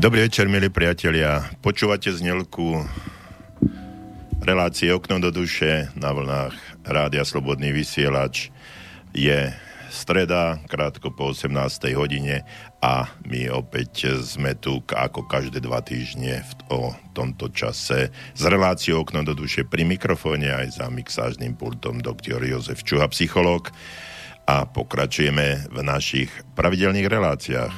Dobrý večer, milí priatelia. Počúvate znelku relácie Okno do duše na vlnách Rádia Slobodný vysielač. Je streda, krátko po 18. hodine a my opäť sme tu ako každé dva týždne v o tomto čase s reláciou Okno do duše pri mikrofóne aj za mixážnym pultom doktor Jozef Čuha, psychológ a pokračujeme v našich pravidelných reláciách.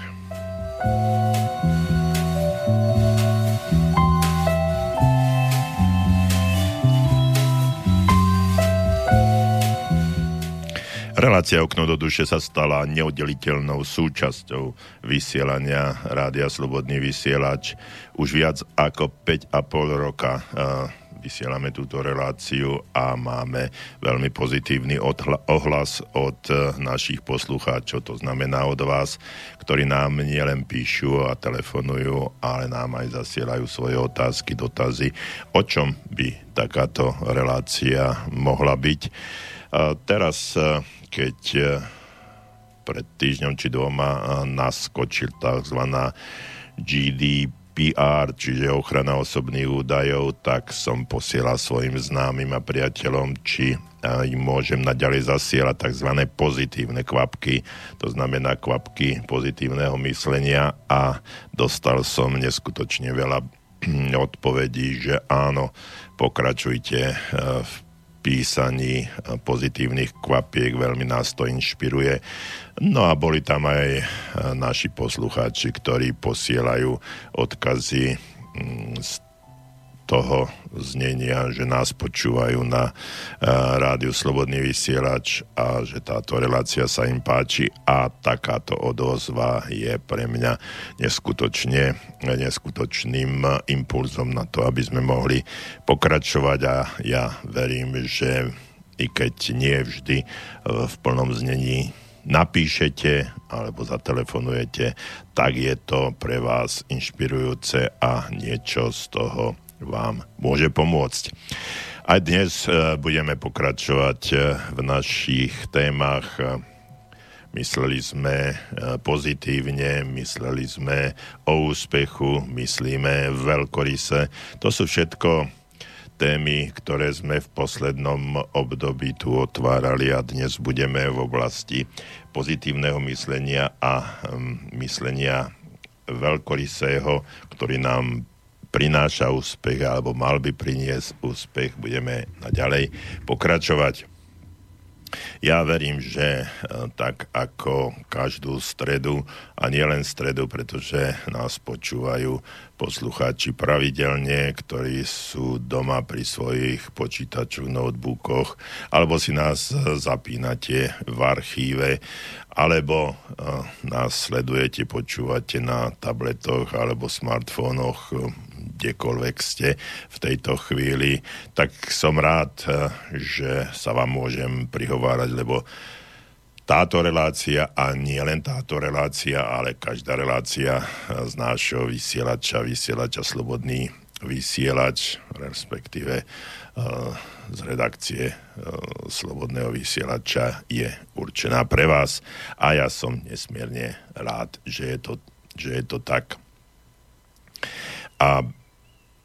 Relácia Okno do duše sa stala neoddeliteľnou súčasťou vysielania Rádia Slobodný vysielač. Už viac ako 5,5 roka vysielame túto reláciu a máme veľmi pozitívny ohlas od e, našich poslucháčov, to znamená od vás, ktorí nám nielen píšu a telefonujú, ale nám aj zasielajú svoje otázky, dotazy, o čom by takáto relácia mohla byť. Teraz e, keď eh, pred týždňom či dvoma eh, naskočil tzv. GDPR, čiže ochrana osobných údajov, tak som posielal svojim známym a priateľom, či eh, im môžem naďalej zasielať tzv. pozitívne kvapky, to znamená kvapky pozitívneho myslenia a dostal som neskutočne veľa odpovedí, že áno, pokračujte v písaní pozitívnych kvapiek, veľmi nás to inšpiruje. No a boli tam aj e, naši poslucháči, ktorí posielajú odkazy mm, z toho znenia, že nás počúvajú na uh, rádiu Slobodný vysielač a že táto relácia sa im páči a takáto odozva je pre mňa neskutočne, neskutočným impulzom na to, aby sme mohli pokračovať a ja verím, že i keď nie vždy v plnom znení napíšete alebo zatelefonujete, tak je to pre vás inšpirujúce a niečo z toho vám môže pomôcť. Aj dnes e, budeme pokračovať e, v našich témach. Mysleli sme e, pozitívne, mysleli sme o úspechu, myslíme veľkorise. To sú všetko témy, ktoré sme v poslednom období tu otvárali a dnes budeme v oblasti pozitívneho myslenia a myslenia veľkorysého, ktorý nám prináša úspech alebo mal by priniesť úspech, budeme naďalej pokračovať. Ja verím, že e, tak ako každú stredu, a nielen stredu, pretože nás počúvajú poslucháči pravidelne, ktorí sú doma pri svojich počítačoch, notebookoch, alebo si nás zapínate v archíve, alebo e, nás sledujete, počúvate na tabletoch alebo smartfónoch kdekoľvek ste v tejto chvíli, tak som rád, eh, že sa vám môžem prihovárať, lebo táto relácia a nie len táto relácia, ale každá relácia eh, z nášho vysielača, vysielača Slobodný vysielač, respektíve uh, z redakcie Slobodného vysielača je určená pre vás a ja som nesmierne rád, že je to, že je to tak. A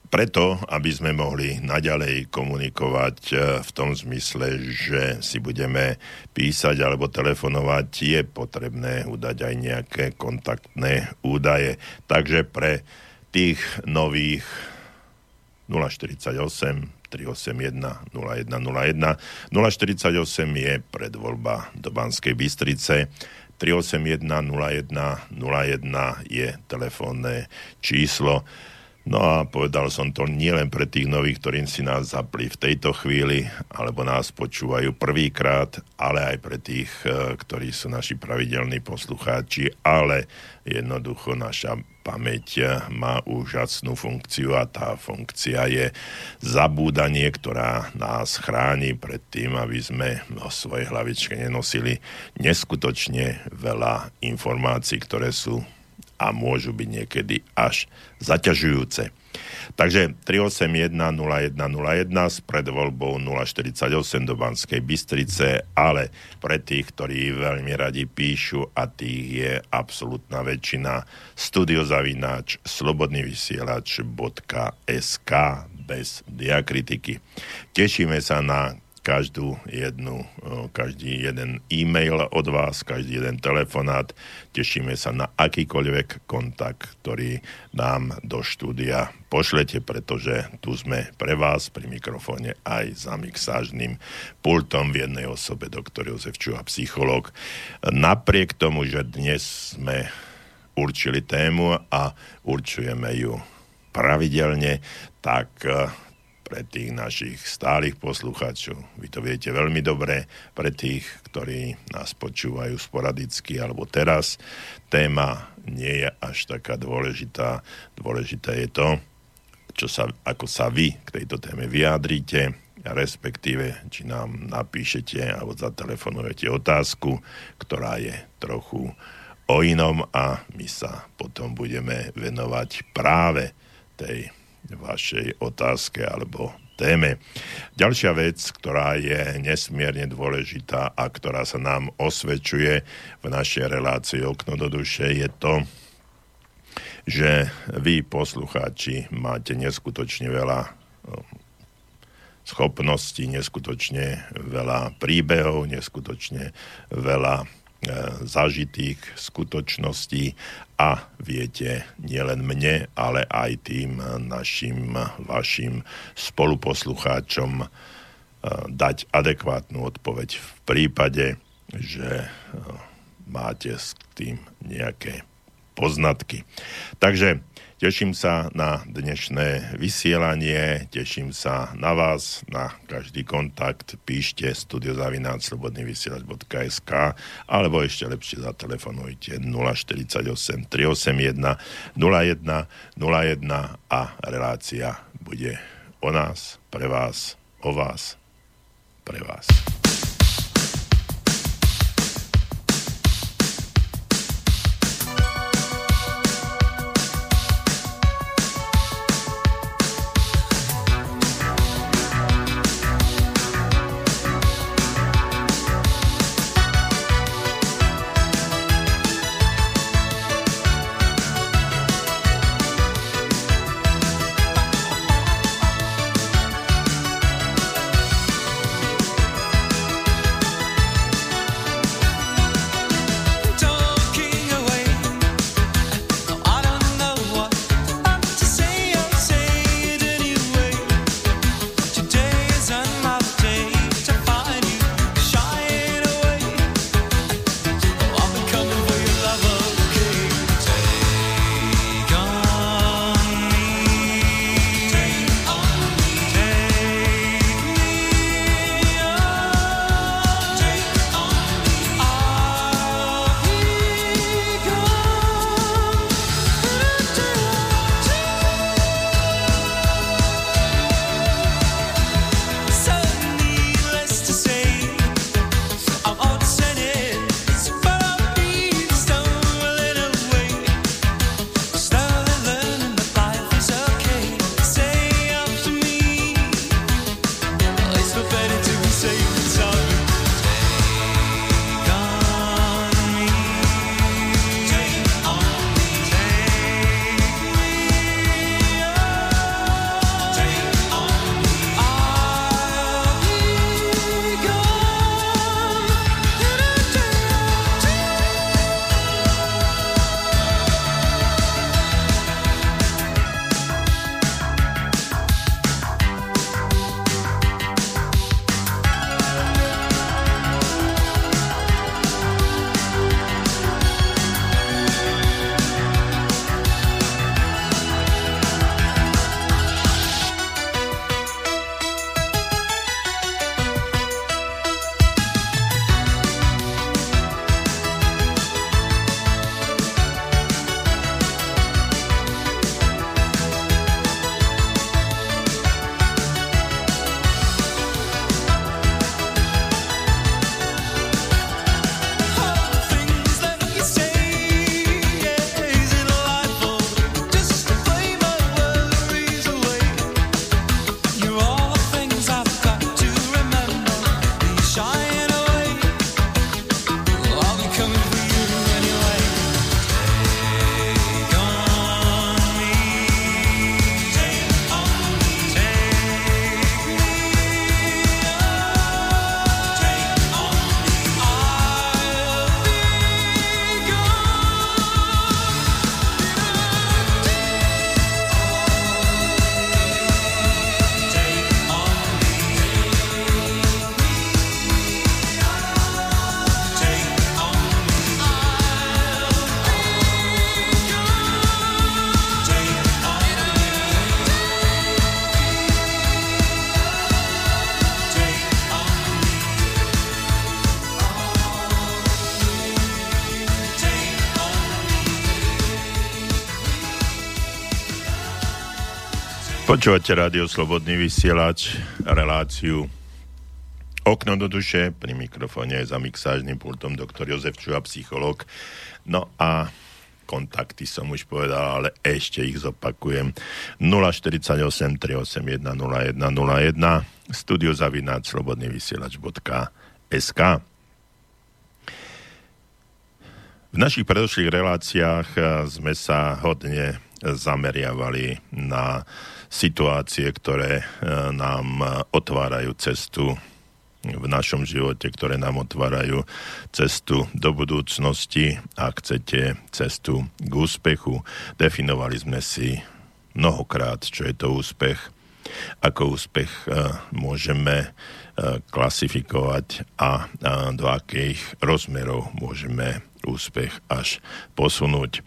preto, aby sme mohli naďalej komunikovať e, v tom zmysle, že si budeme písať alebo telefonovať, je potrebné udať aj nejaké kontaktné údaje. Takže pre tých nových 048 381 0101 048 je predvoľba do Banskej Bystrice 381 0101 je telefónne číslo No a povedal som to nielen pre tých nových, ktorým si nás zapli v tejto chvíli, alebo nás počúvajú prvýkrát, ale aj pre tých, e, ktorí sú naši pravidelní poslucháči, ale jednoducho naša pamäť e, má úžasnú funkciu a tá funkcia je zabúdanie, ktorá nás chráni pred tým, aby sme vo svojej hlavičke nenosili neskutočne veľa informácií, ktoré sú a môžu byť niekedy až zaťažujúce. Takže 381 0101 s predvoľbou 048 do Banskej Bystrice, ale pre tých, ktorí veľmi radi píšu a tých je absolútna väčšina studiozavináč slobodnyvysielač.sk bez diakritiky. Tešíme sa na každú jednu, každý jeden e-mail od vás, každý jeden telefonát. Tešíme sa na akýkoľvek kontakt, ktorý nám do štúdia pošlete, pretože tu sme pre vás pri mikrofóne aj za mixážnym pultom v jednej osobe, doktor Jozef Čuha, psychológ. Napriek tomu, že dnes sme určili tému a určujeme ju pravidelne, tak pre tých našich stálych poslucháčov. Vy to viete veľmi dobre, pre tých, ktorí nás počúvajú sporadicky alebo teraz. Téma nie je až taká dôležitá. Dôležité je to, čo sa, ako sa vy k tejto téme vyjadríte, respektíve, či nám napíšete alebo zatelefonujete otázku, ktorá je trochu o inom a my sa potom budeme venovať práve tej vašej otázke alebo téme. Ďalšia vec, ktorá je nesmierne dôležitá a ktorá sa nám osvedčuje v našej relácii Okno do duše je to, že vy, poslucháči, máte neskutočne veľa schopností, neskutočne veľa príbehov, neskutočne veľa E, zažitých skutočností a viete nielen mne, ale aj tým našim, vašim spoluposlucháčom e, dať adekvátnu odpoveď v prípade, že e, máte s tým nejaké poznatky. Takže Teším sa na dnešné vysielanie, teším sa na vás, na každý kontakt, píšte studiozavináčslobodnyvysielač.sk alebo ešte lepšie zatelefonujte 048 381 01 01 a relácia bude o nás, pre vás, o vás, pre vás. Počúvate rádio Slobodný vysielač, reláciu Okno do duše, pri mikrofóne za mixážnym pultom doktor Jozef Čuha, psycholog. No a kontakty som už povedal, ale ešte ich zopakujem. 048 381 0101 studiozavináč slobodnyvysielač.sk V našich predošlých reláciách sme sa hodne zameriavali na situácie, ktoré e, nám e, otvárajú cestu v našom živote, ktoré nám otvárajú cestu do budúcnosti a chcete cestu k úspechu. Definovali sme si mnohokrát, čo je to úspech, ako úspech e, môžeme klasifikovať a do akých rozmerov môžeme úspech až posunúť.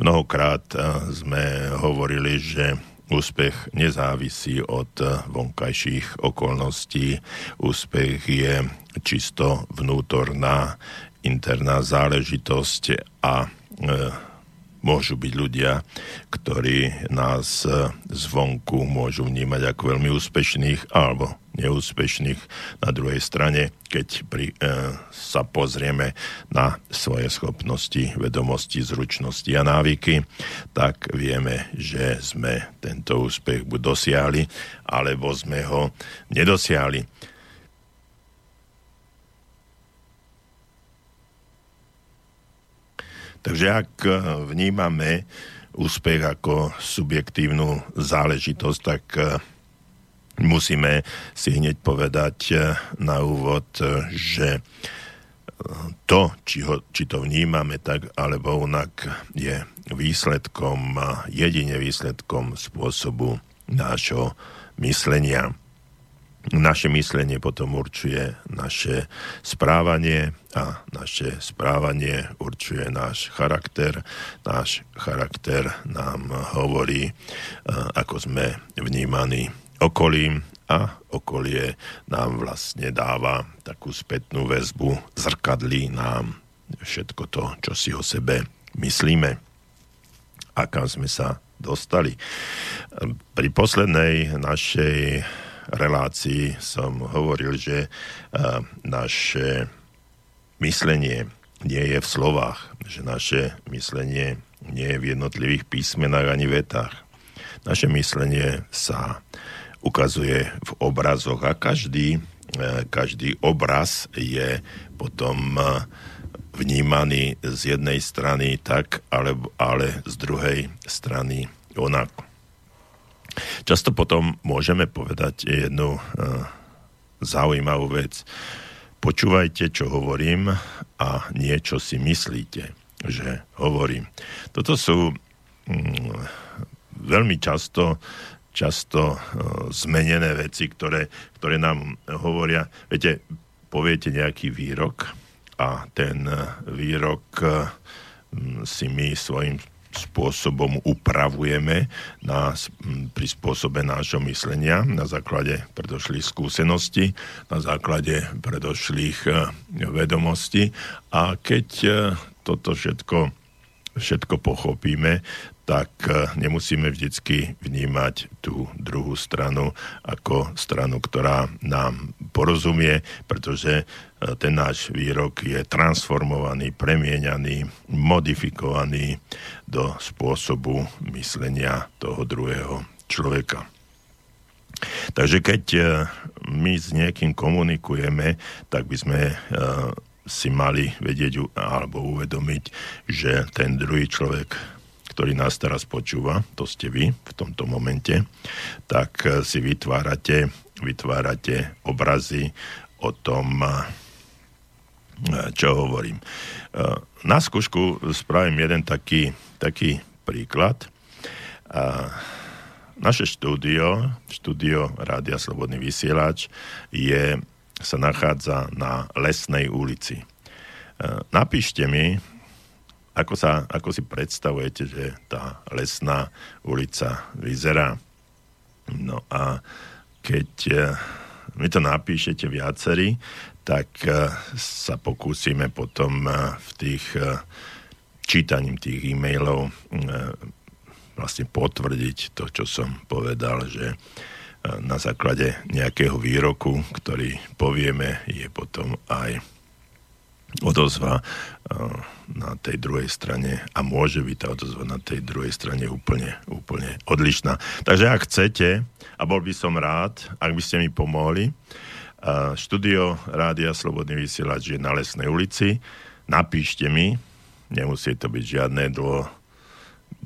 Mnohokrát sme hovorili, že Úspech nezávisí od vonkajších okolností. Úspech je čisto vnútorná, interná záležitosť a e, môžu byť ľudia, ktorí nás zvonku môžu vnímať ako veľmi úspešných alebo neúspešných. Na druhej strane, keď pri, e, sa pozrieme na svoje schopnosti, vedomosti, zručnosti a návyky, tak vieme, že sme tento úspech buď dosiahli, alebo sme ho nedosiahli. Takže ak vnímame úspech ako subjektívnu záležitosť, tak musíme si hneď povedať eh, na úvod, eh, že eh, to, či, ho, či to vnímame tak alebo onak, je výsledkom, jedine výsledkom spôsobu nášho myslenia. Naše myslenie potom určuje naše správanie a naše správanie určuje náš charakter. Náš charakter nám hovorí, ako sme vnímaní okolím a okolie nám vlastne dáva takú spätnú väzbu, zrkadlí nám všetko to, čo si o sebe myslíme a kam sme sa dostali. Pri poslednej našej relácii som hovoril, že naše myslenie nie je v slovách, že naše myslenie nie je v jednotlivých písmenách ani vetách. Naše myslenie sa ukazuje v obrazoch a každý, e, každý obraz je potom e, vnímaný z jednej strany tak, ale, ale z druhej strany onak. Často potom môžeme povedať jednu uh, zaujímavú vec. Počúvajte, čo hovorím a niečo si myslíte, že hovorím. Toto sú um, veľmi často často uh, zmenené veci, ktoré, ktoré nám hovoria, viete, poviete nejaký výrok a ten uh, výrok uh, si my svojím spôsobom upravujeme na prispôsobe nášho myslenia na základe predošlých skúseností, na základe predošlých vedomostí. A keď toto všetko všetko pochopíme, tak e, nemusíme vždycky vnímať tú druhú stranu ako stranu, ktorá nám porozumie, pretože e, ten náš výrok je transformovaný, premieňaný, modifikovaný do spôsobu myslenia toho druhého človeka. Takže keď e, my s niekým komunikujeme, tak by sme si mali vedieť alebo uvedomiť, že ten druhý človek, ktorý nás teraz počúva, to ste vy v tomto momente, tak eh, si vytvárate, vytvárate obrazy o tom, eh, čo hovorím. Eh, na skúšku spravím jeden taký, taký príklad. Naše štúdio, štúdio Rádia Slobodný vysielač, je sa nachádza na Lesnej ulici. Napíšte mi, ako, sa, ako si predstavujete, že tá Lesná ulica vyzerá. No a keď mi to napíšete viacerí, tak e, sa pokúsime potom v tých čítaním tých e-mailov vlastne potvrdiť to, čo som povedal, že na základe nejakého výroku, ktorý povieme, je potom aj odozva na tej druhej strane a môže byť tá odozva na tej druhej strane úplne, úplne odlišná. Takže ak chcete, a bol by som rád, ak by ste mi pomohli, štúdio Rádia Slobodný vysielač je na Lesnej ulici, napíšte mi, nemusí to byť žiadne dlho,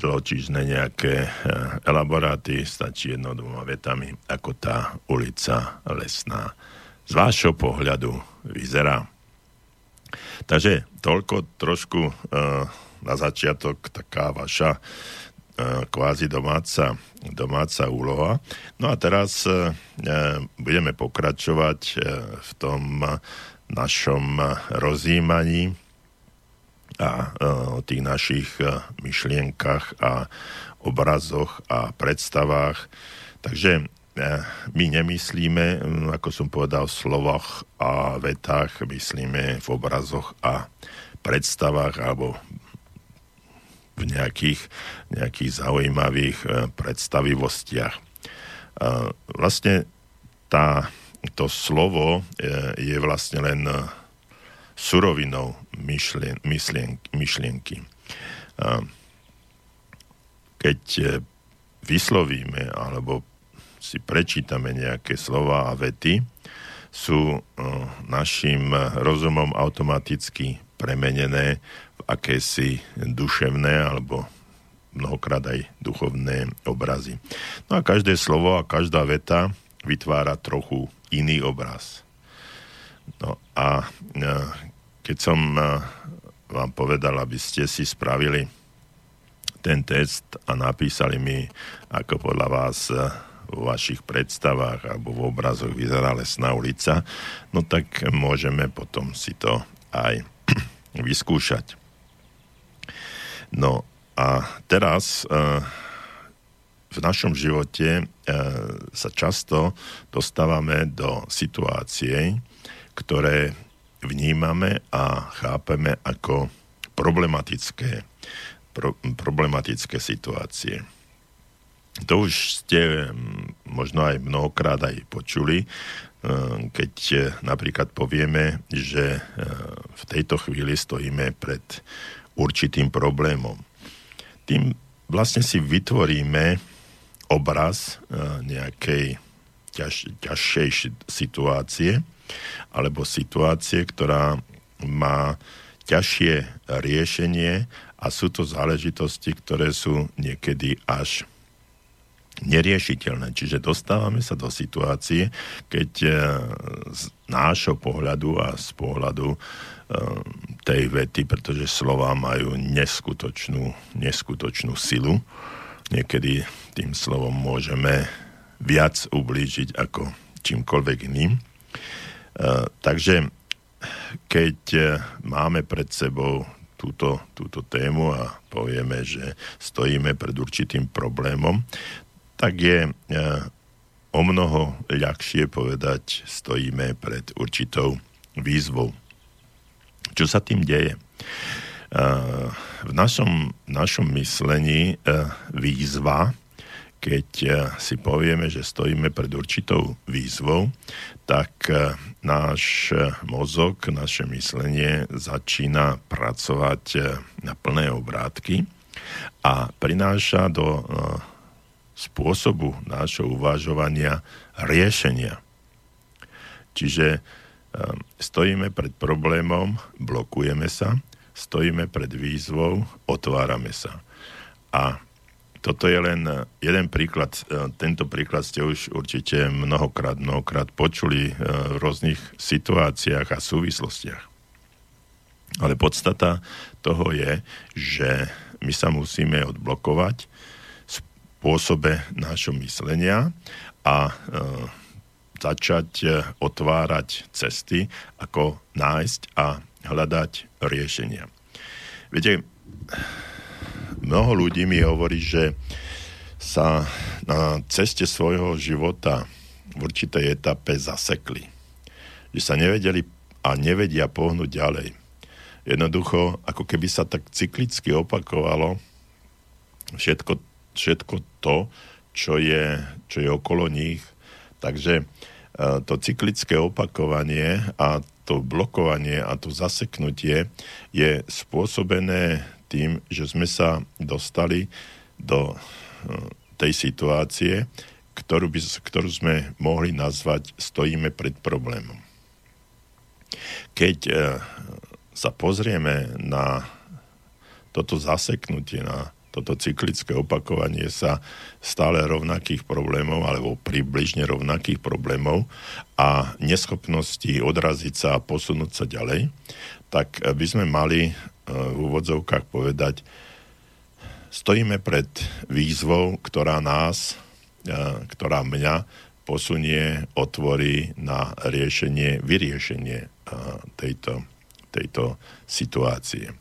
dlhočižné nejaké elaboráty, stačí jedno dvoma vetami, ako tá ulica Lesná z vášho pohľadu vyzerá. Takže toľko trošku uh, na začiatok taká vaša uh, kvázi domáca, domáca úloha. No a teraz uh, budeme pokračovať uh, v tom uh, našom rozjímaní a o tých našich myšlienkach a obrazoch a predstavách. Takže my nemyslíme, ako som povedal, v slovoch a vetách, myslíme v obrazoch a predstavách alebo v nejakých, nejakých zaujímavých e, predstavivostiach. Vlastne tá, to slovo e, je vlastne len e, surovinou myšlien, myšlien, myšlienky. Keď vyslovíme alebo si prečítame nejaké slova a vety, sú uh, našim rozumom automaticky premenené v akési duševné alebo mnohokrát aj duchovné obrazy. No a každé slovo a každá veta vytvára trochu iný obraz. No a uh, keď som uh, vám povedal, aby ste si spravili ten test a napísali mi, ako podľa vás vo vašich predstavách alebo v obrazoch vyzerá lesná ulica, no tak môžeme potom si to aj vyskúšať. No a teraz uh, v našom živote uh, sa často dostávame do situácie, ktoré vnímame a chápeme ako problematické, pro, problematické situácie. To už ste mm, možno aj mnohokrát aj počuli, e, keď e, napríklad povieme, že e, v tejto chvíli stojíme pred určitým problémom. Tým vlastne si vytvoríme obraz nejakej ťaž, ťažšej situácie alebo situácie, ktorá má ťažšie riešenie a sú to záležitosti, ktoré sú niekedy až neriešiteľné. Čiže dostávame sa do situácie, keď e, z nášho pohľadu a z pohľadu e, tej vety, pretože slova majú neskutočnú, neskutočnú silu. Niekedy tým slovom môžeme viac ublížiť ako čímkoľvek iným. E, takže keď máme pred sebou túto, túto tému a povieme, že stojíme pred určitým problémom, tak je e, o mnoho ľahšie povedať, stojíme pred určitou výzvou. Čo sa tým deje? E, v našom, našom myslení e, výzva, keď si povieme, že stojíme pred určitou výzvou, tak náš mozog, naše myslenie začína pracovať na plné obrátky a prináša do spôsobu nášho uvažovania riešenia. Čiže ehm, stojíme pred problémom, blokujeme sa, stojíme pred výzvou, otvárame sa. A toto je len jeden príklad. Ehm, tento príklad ste už určite mnohokrát, mnohokrát počuli ehm, v rôznych situáciách a súvislostiach. Ale podstata toho je, že my sa musíme odblokovať, spôsobe nášho myslenia a e, začať e, otvárať cesty, ako nájsť a hľadať riešenia. Viete, mnoho ľudí mi hovorí, že sa na ceste svojho života v určitej etape zasekli. Že sa nevedeli a nevedia pohnúť ďalej. Jednoducho, ako keby sa tak cyklicky opakovalo všetko všetko to, čo je, čo je okolo nich. Takže to cyklické opakovanie a to blokovanie a to zaseknutie je spôsobené tým, že sme sa dostali do tej situácie, ktorú, by, ktorú sme mohli nazvať stojíme pred problémom. Keď e, sa pozrieme na toto zaseknutie, na toto cyklické opakovanie sa stále rovnakých problémov alebo približne rovnakých problémov a neschopnosti odraziť sa a posunúť sa ďalej, tak by sme mali e, v úvodzovkách povedať, stojíme pred výzvou, ktorá nás, e, ktorá mňa posunie, otvorí na riešenie, vyriešenie e, tejto, tejto situácie.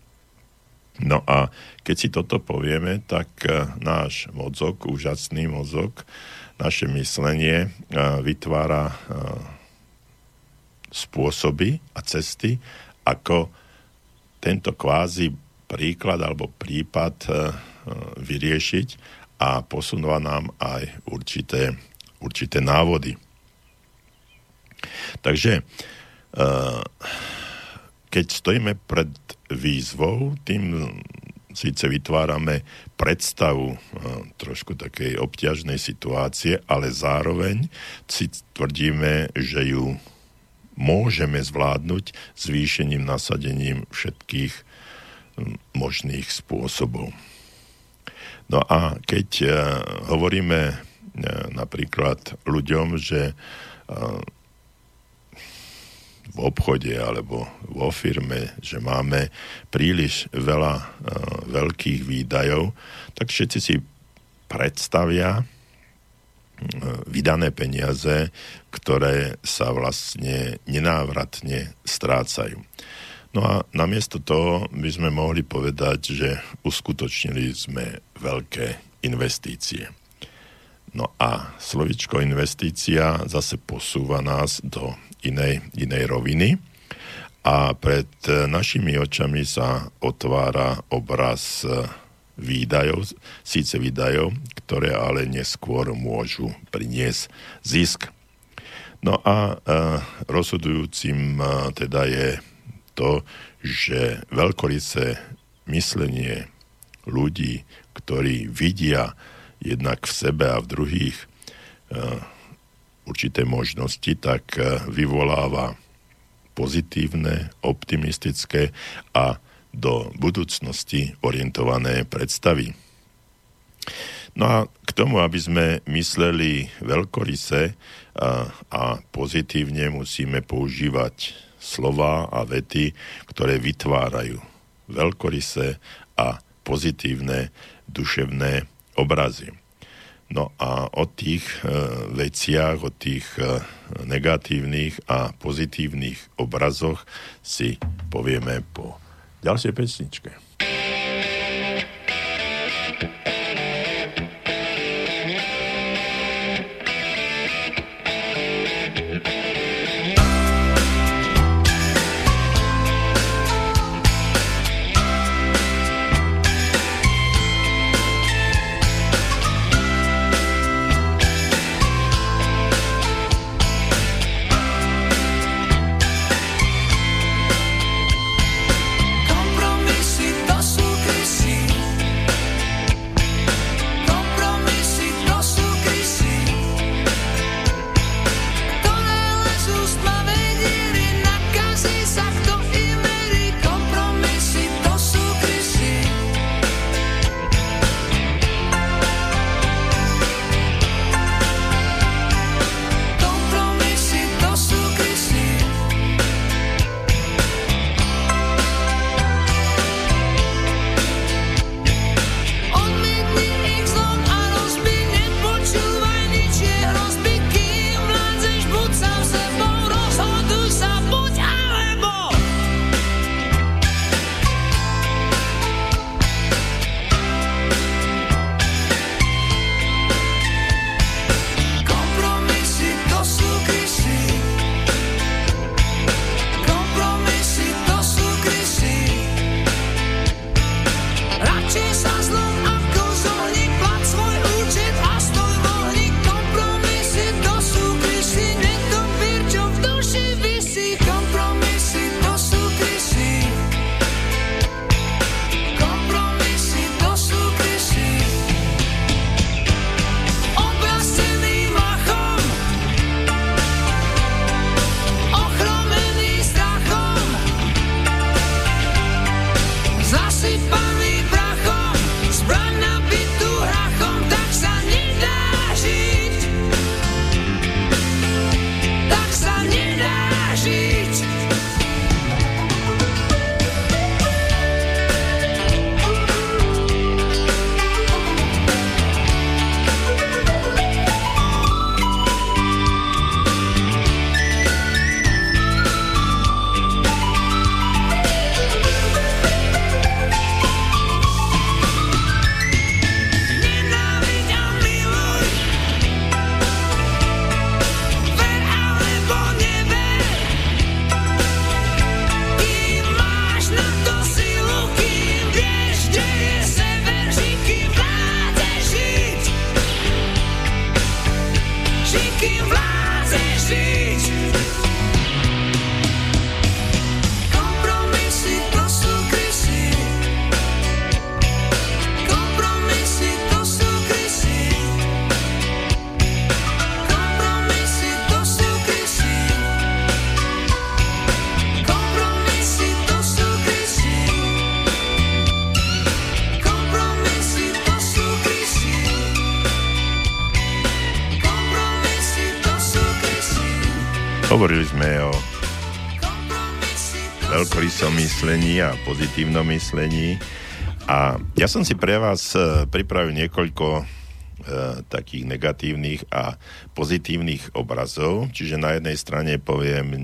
No a keď si toto povieme, tak e, náš mozog, úžasný mozog, naše myslenie e, vytvára e, spôsoby a cesty, ako tento kvázi príklad alebo prípad vyriešiť a posunúva nám aj určité, určité návody. Takže keď stojíme pred výzvou, tým síce vytvárame predstavu e, trošku takej obťažnej situácie, ale zároveň si tvrdíme, že ju môžeme zvládnuť zvýšením, nasadením všetkých možných spôsobov. No a keď e, hovoríme e, napríklad ľuďom, že v obchode alebo vo firme, že máme príliš veľa uh, veľkých výdajov, tak všetci si predstavia uh, vydané peniaze, ktoré sa vlastne nenávratne strácajú. No a namiesto toho by sme mohli povedať, že uskutočnili sme veľké investície. No a slovičko investícia zase posúva nás do inej, inej roviny a pred našimi očami sa otvára obraz výdajov, síce výdajov, ktoré ale neskôr môžu priniesť zisk. No a e, rozhodujúcim e, teda je to, že veľkoryse myslenie ľudí, ktorí vidia jednak v sebe a v druhých e, určité možnosti, tak e, vyvoláva pozitívne, optimistické a do budúcnosti orientované predstavy. No a k tomu, aby sme mysleli veľkoryse a, a pozitívne, musíme používať slova a vety, ktoré vytvárajú veľkoryse a pozitívne duševné obrazy. No a o tých e, veciach, o tých e, negatívnych a pozitívnych obrazoch si povieme po ďalšej pesničke. Hovorili myslení a pozitívnom myslení a ja som si pre vás e, pripravil niekoľko e, takých negatívnych a pozitívnych obrazov, čiže na jednej strane poviem e,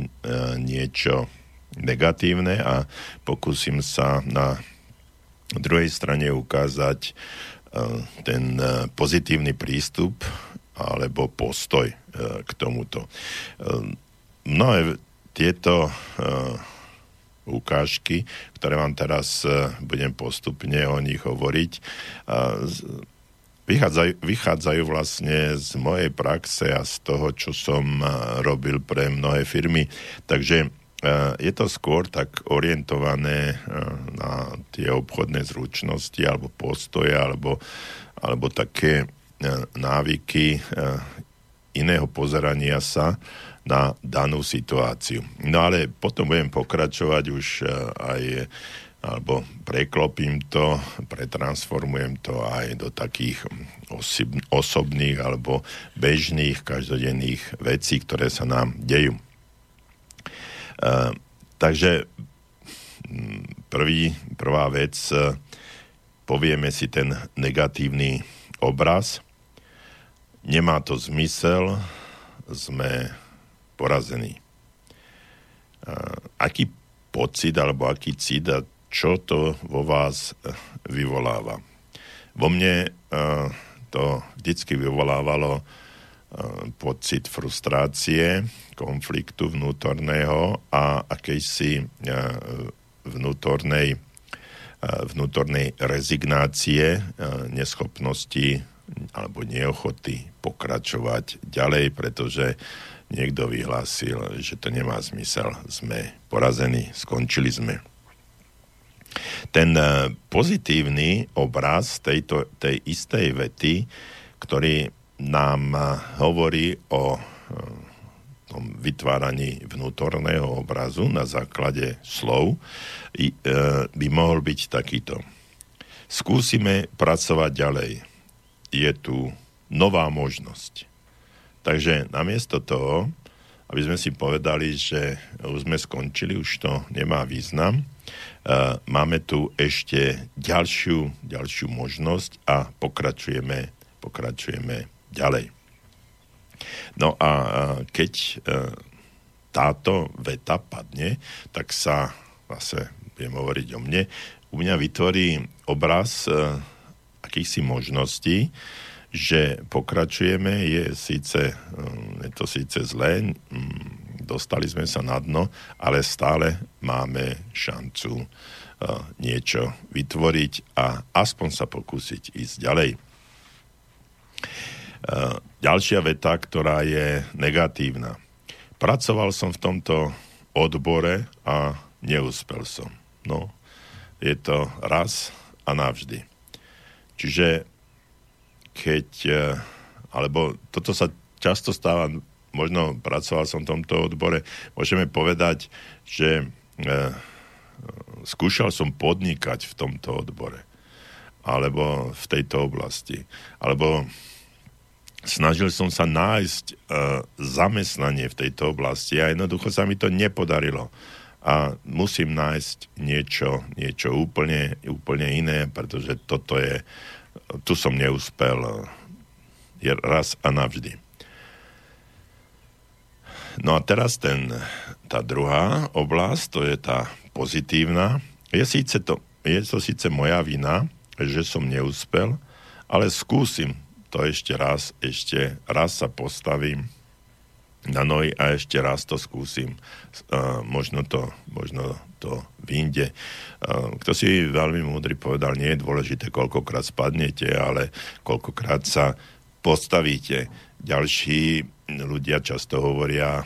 niečo negatívne a pokúsim sa na druhej strane ukázať ten pozitívny prístup alebo postoj k tomuto. Mnohé tieto ukážky, ktoré vám teraz budem postupne o nich hovoriť, vychádzajú, vychádzajú vlastne z mojej praxe a z toho, čo som robil pre mnohé firmy. Takže je to skôr tak orientované na tie obchodné zručnosti alebo postoje alebo, alebo také návyky iného pozerania sa na danú situáciu. No ale potom budem pokračovať už aj alebo preklopím to, pretransformujem to aj do takých osobných alebo bežných každodenných vecí, ktoré sa nám dejú. Uh, takže mm, prvý, prvá vec, uh, povieme si ten negatívny obraz. Nemá to zmysel, sme porazení. Uh, aký pocit alebo aký cit a čo to vo vás vyvoláva? Vo mne to vždycky vyvolávalo pocit frustrácie, konfliktu vnútorného a akejsi vnútornej, vnútornej rezignácie, neschopnosti alebo neochoty pokračovať ďalej, pretože niekto vyhlásil, že to nemá zmysel. Sme porazení, skončili sme. Ten pozitívny obraz tejto, tej istej vety, ktorý nám hovorí o tom vytváraní vnútorného obrazu na základe slov e, by mohol byť takýto. Skúsime pracovať ďalej. Je tu nová možnosť. Takže namiesto toho, aby sme si povedali, že už sme skončili, už to nemá význam, e, máme tu ešte ďalšiu, ďalšiu možnosť a pokračujeme, pokračujeme ďalej. No a keď e, táto veta padne, tak sa zase budem hovoriť o mne, u mňa vytvorí obraz e, akýchsi možností, že pokračujeme, je síce, e, je to síce zlé, dostali sme sa na dno, ale stále máme šancu niečo vytvoriť a aspoň sa pokúsiť ísť ďalej. Ďalšia veta, ktorá je negatívna. Pracoval som v tomto odbore a neúspel som. No, je to raz a navždy. Čiže keď, e, alebo toto sa často stáva, možno pracoval som v tomto odbore, môžeme povedať, že e, skúšal som podnikať v tomto odbore alebo v tejto oblasti. Alebo snažil som sa nájsť uh, zamestnanie v tejto oblasti a jednoducho sa mi to nepodarilo. A musím nájsť niečo, niečo úplne, úplne iné, pretože toto je, tu som neúspel je raz a navždy. No a teraz ten, tá druhá oblasť, to je tá pozitívna. Je, síce to, je to síce moja vina, že som neúspel, ale skúsim to ešte raz, ešte raz sa postavím na nohy a ešte raz to skúsim. Uh, možno to, možno to vyjde. Uh, kto si veľmi múdry povedal, nie je dôležité, koľkokrát spadnete, ale koľkokrát sa postavíte. Ďalší ľudia často hovoria uh,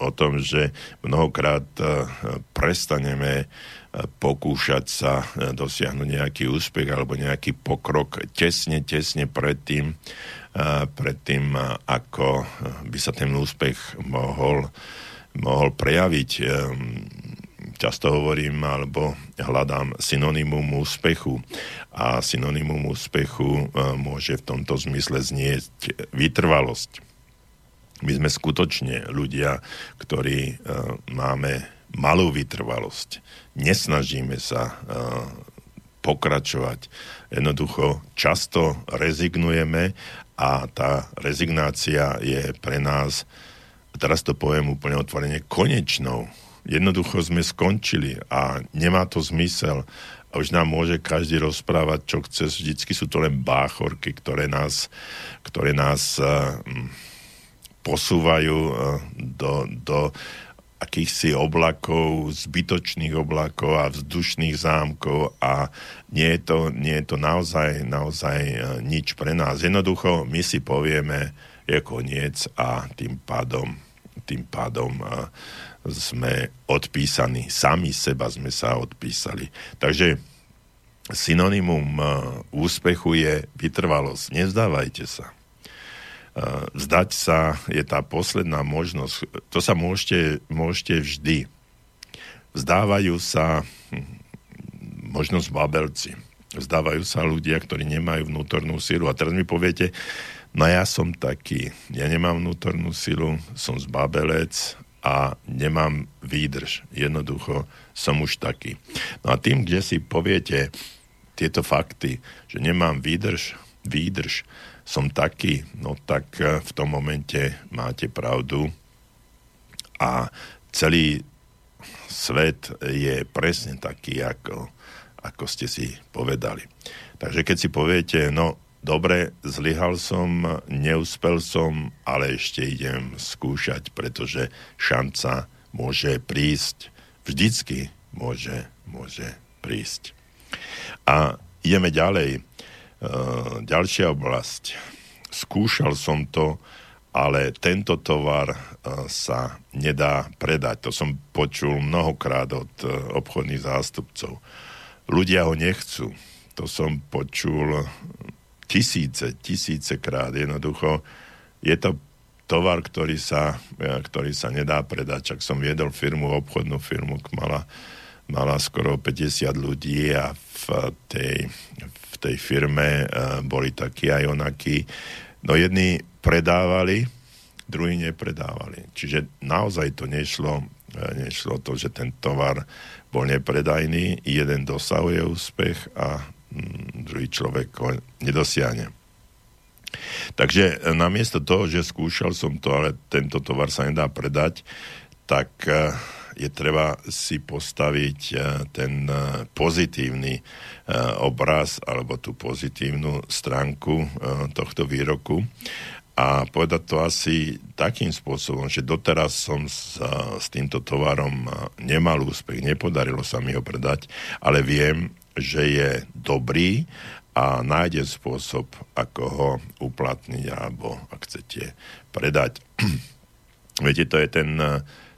o tom, že mnohokrát uh, prestaneme pokúšať sa e, dosiahnuť nejaký úspech alebo nejaký pokrok tesne, tesne predtým, e, predtým e, ako by sa ten úspech mohol, mohol prejaviť. Často hovorím alebo hľadám synonymum úspechu a synonymum úspechu môže v tomto zmysle znieť vytrvalosť. My sme skutočne ľudia, ktorí uh, máme malú vytrvalosť. Nesnažíme sa uh, pokračovať. Jednoducho často rezignujeme a tá rezignácia je pre nás, teraz to poviem úplne otvorene, konečnou. Jednoducho sme skončili a nemá to zmysel. A už nám môže každý rozprávať, čo chce. Vždycky sú to len báchorky, ktoré nás, ktoré nás uh, posúvajú uh, do, do akýchsi oblakov, zbytočných oblakov a vzdušných zámkov a nie je to, nie je to naozaj, naozaj e, nič pre nás. Jednoducho my si povieme, je koniec a tým pádom, tým pádom e, sme odpísaní, sami seba sme sa odpísali. Takže synonymum e, úspechu je vytrvalosť. Nezdávajte sa vzdať sa je tá posledná možnosť. To sa môžete, môžete vždy. Vzdávajú sa hm, možnosť babelci. Vzdávajú sa ľudia, ktorí nemajú vnútornú silu. A teraz mi poviete, no ja som taký, ja nemám vnútornú silu, som zbabelec a nemám výdrž. Jednoducho som už taký. No a tým, kde si poviete tieto fakty, že nemám výdrž, výdrž, som taký, no tak eh, v tom momente máte pravdu a celý svet je presne taký, ako, ako ste si povedali. Takže keď si poviete, no dobre, zlyhal som, neúspel som, ale ešte idem skúšať, pretože šanca môže prísť, vždycky môže, môže prísť. A ideme ďalej. Uh, ďalšia oblasť. Skúšal som to, ale tento tovar uh, sa nedá predať. To som počul mnohokrát od uh, obchodných zástupcov. Ľudia ho nechcú. To som počul tisíce, tisíce krát. Jednoducho je to tovar, ktorý sa, ktorý sa nedá predať. Čak som viedol firmu, obchodnú firmu, mala, mala skoro 50 ľudí a v tej, v tej firme uh, boli takí aj onakí. No jedni predávali, druhí nepredávali. Čiže naozaj to nešlo, uh, nešlo to, že ten tovar bol nepredajný, jeden dosahuje úspech a druhý človek ho nedosiahne. Takže e, namiesto toho, že skúšal som to, ale tento tovar sa nedá predať, tak uh, je treba si postaviť eh, ten pozitívny obraz alebo tú pozitívnu stránku tohto výroku a povedať to asi takým spôsobom, že doteraz som s, s týmto tovarom nemal úspech, nepodarilo sa mi ho predať, ale viem, že je dobrý a nájdem spôsob, ako ho uplatniť alebo, ak chcete, predať. Viete, to je ten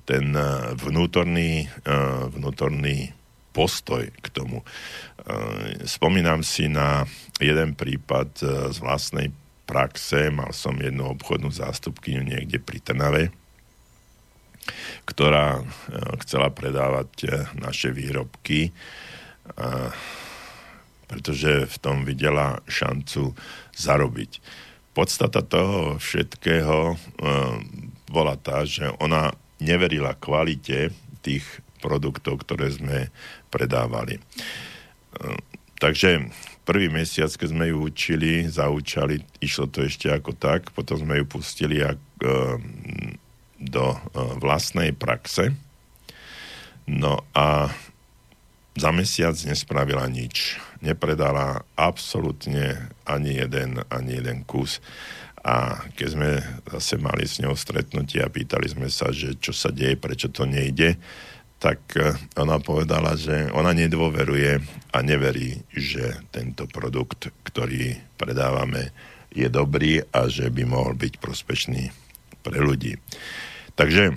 ten eh, vnútorný, eh, vnútorný postoj k tomu. Eh, spomínam si na jeden prípad z vlastnej praxe. Mal som jednu obchodnú zástupkyňu niekde pri Trnave, ktorá chcela predávať naše výrobky, pretože v tom videla šancu zarobiť. Podstata toho všetkého bola tá, že ona neverila kvalite tých produktov, ktoré sme predávali. Ehm, takže prvý mesiac, keď sme ju učili, zaučali, išlo to ešte ako tak, potom sme ju pustili ehm, do ehm, vlastnej praxe. No a za mesiac nespravila nič. Nepredala absolútne ani jeden, ani jeden kus. A keď sme zase mali s ňou stretnutie a pýtali sme sa, že čo sa deje, prečo to nejde, tak e, ona povedala, že ona nedôveruje a neverí, že tento produkt, ktorý predávame, je dobrý a že by mohol byť prospešný pre ľudí. Takže e,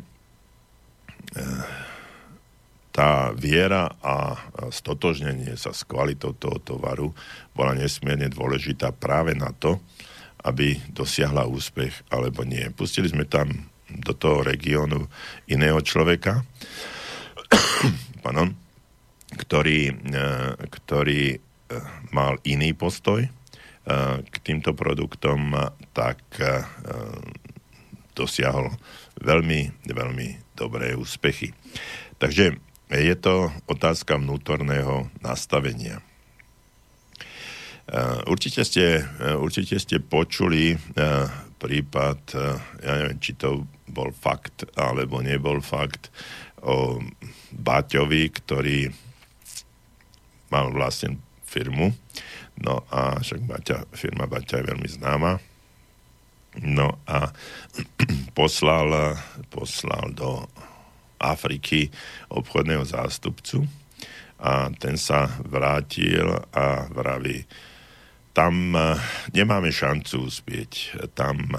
tá viera a stotožnenie sa s kvalitou toho tovaru bola nesmierne dôležitá práve na to, aby dosiahla úspech alebo nie. Pustili sme tam do toho regiónu iného človeka, pardon, ktorý, e, ktorý e, mal iný postoj e, k týmto produktom, tak dosiahol veľmi, veľmi dobré úspechy. Takže je to otázka vnútorného nastavenia. Určite ste, určite ste počuli prípad, ja neviem, či to bol fakt alebo nebol fakt, o Baťovi, ktorý mal vlastne firmu, no a však Baťa, firma Baťa je veľmi známa, no a poslal, poslal do Afriky obchodného zástupcu a ten sa vrátil a vraví, tam eh, nemáme šancu uspieť, tam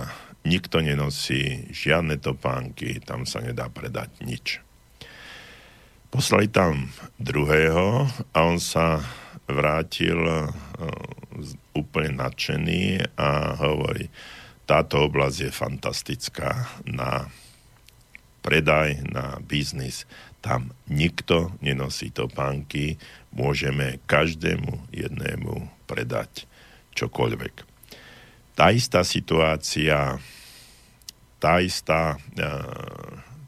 nikto nenosí žiadne topánky, tam sa nedá predať nič. Poslali tam druhého a on sa vrátil uh, úplne nadšený a hovorí, táto oblasť je fantastická na predaj, na biznis. Tam nikto nenosí topánky, môžeme každému jednému predať čokoľvek. Tá istá situácia, tá istá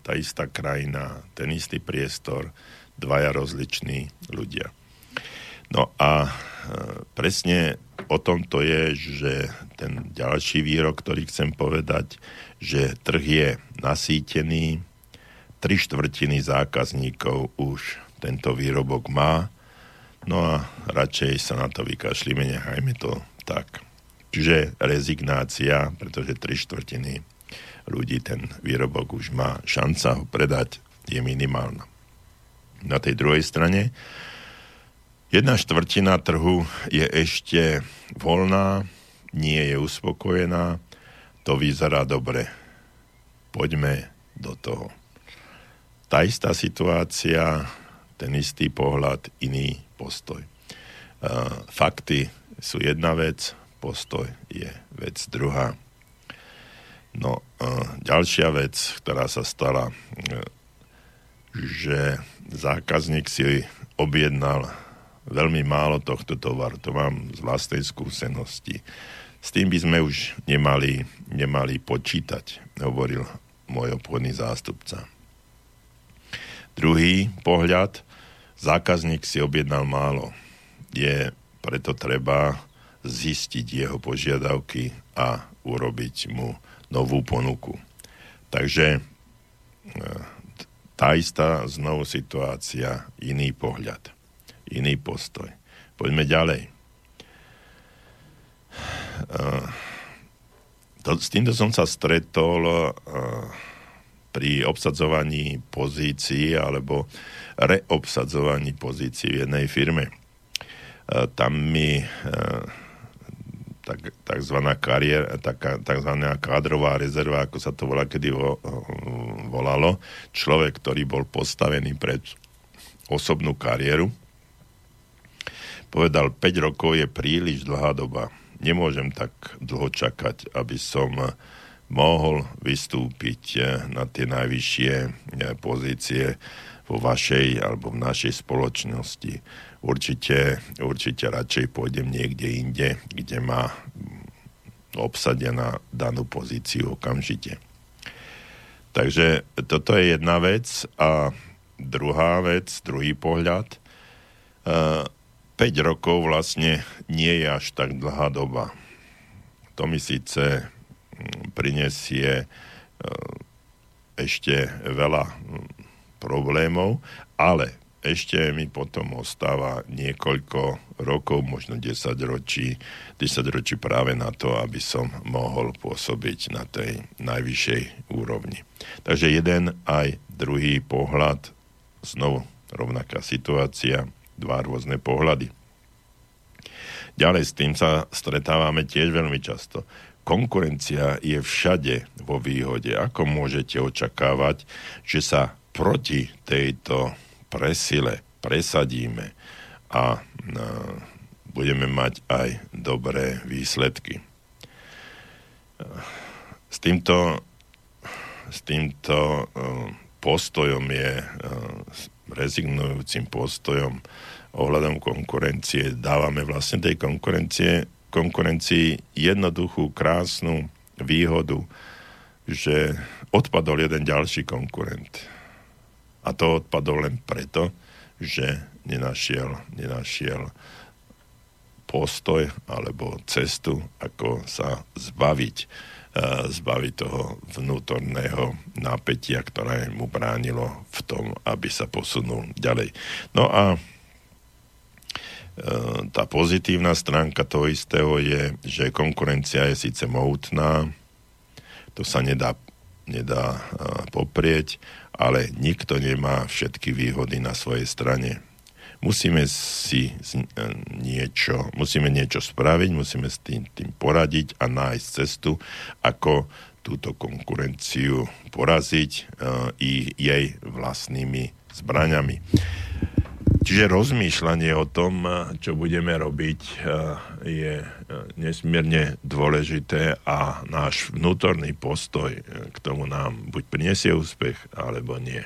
tá istá krajina, ten istý priestor, dvaja rozliční ľudia. No a presne o tom to je, že ten ďalší výrok, ktorý chcem povedať, že trh je nasýtený, tri štvrtiny zákazníkov už tento výrobok má, no a radšej sa na to vykašlíme, nechajme to tak. Čiže rezignácia, pretože tri štvrtiny ľudí ten výrobok už má šanca ho predať, je minimálna. Na tej druhej strane jedna štvrtina trhu je ešte voľná, nie je uspokojená, to vyzerá dobre. Poďme do toho. Tá istá situácia, ten istý pohľad, iný postoj. Fakty sú jedna vec, postoj je vec druhá. No, ďalšia vec, ktorá sa stala, e, že zákazník si objednal veľmi málo tohto tovaru. To mám z vlastnej skúsenosti. S tým by sme už nemali, nemali počítať, hovoril môj obchodný zástupca. Druhý pohľad, zákazník si objednal málo. Je preto treba zistiť jeho požiadavky a urobiť mu novú ponuku. Takže e, tá istá znovu situácia, iný pohľad, iný postoj. Poďme ďalej. E, s týmto som sa stretol uh, pri obsadzovaní pozícií alebo reobsadzovaní pozícií v jednej firme. Uh, tam mi uh, tak, takzvaná kariér, taká, takzvaná kádrová rezerva, ako sa to volá, kedy vo, volalo. Človek, ktorý bol postavený pred osobnú kariéru, povedal, 5 rokov je príliš dlhá doba. Nemôžem tak dlho čakať, aby som mohol vystúpiť eh, na tie najvyššie eh, pozície vo vašej alebo v našej spoločnosti určite, určite radšej pôjdem niekde inde, kde má obsadená danú pozíciu okamžite. Takže toto je jedna vec a druhá vec, druhý pohľad. 5 rokov vlastne nie je až tak dlhá doba. To mi síce mm, prinesie ešte veľa problémov, ale ešte mi potom ostáva niekoľko rokov, možno 10 ročí, 10 ročí práve na to, aby som mohol pôsobiť na tej najvyššej úrovni. Takže jeden aj druhý pohľad, znovu rovnaká situácia, dva rôzne pohľady. Ďalej s tým sa stretávame tiež veľmi často. Konkurencia je všade vo výhode. Ako môžete očakávať, že sa proti tejto presile, presadíme a budeme mať aj dobré výsledky. S týmto, s týmto postojom je rezignujúcim postojom ohľadom konkurencie. Dávame vlastne tej konkurencie, konkurencii jednoduchú, krásnu výhodu, že odpadol jeden ďalší konkurent. A to odpadol len preto, že nenašiel, nenašiel postoj alebo cestu, ako sa zbaviť, uh, zbaviť toho vnútorného napätia, ktoré mu bránilo v tom, aby sa posunul ďalej. No a tá pozitívna stránka toho istého je, že konkurencia je síce mohutná, to sa nedá, nedá poprieť, ale nikto nemá všetky výhody na svojej strane musíme si niečo, musíme niečo spraviť, musíme s tým, tým poradiť a nájsť cestu, ako túto konkurenciu poraziť uh, i jej vlastnými zbraňami. Čiže rozmýšľanie o tom, čo budeme robiť, je nesmierne dôležité a náš vnútorný postoj k tomu nám buď prinesie úspech, alebo nie.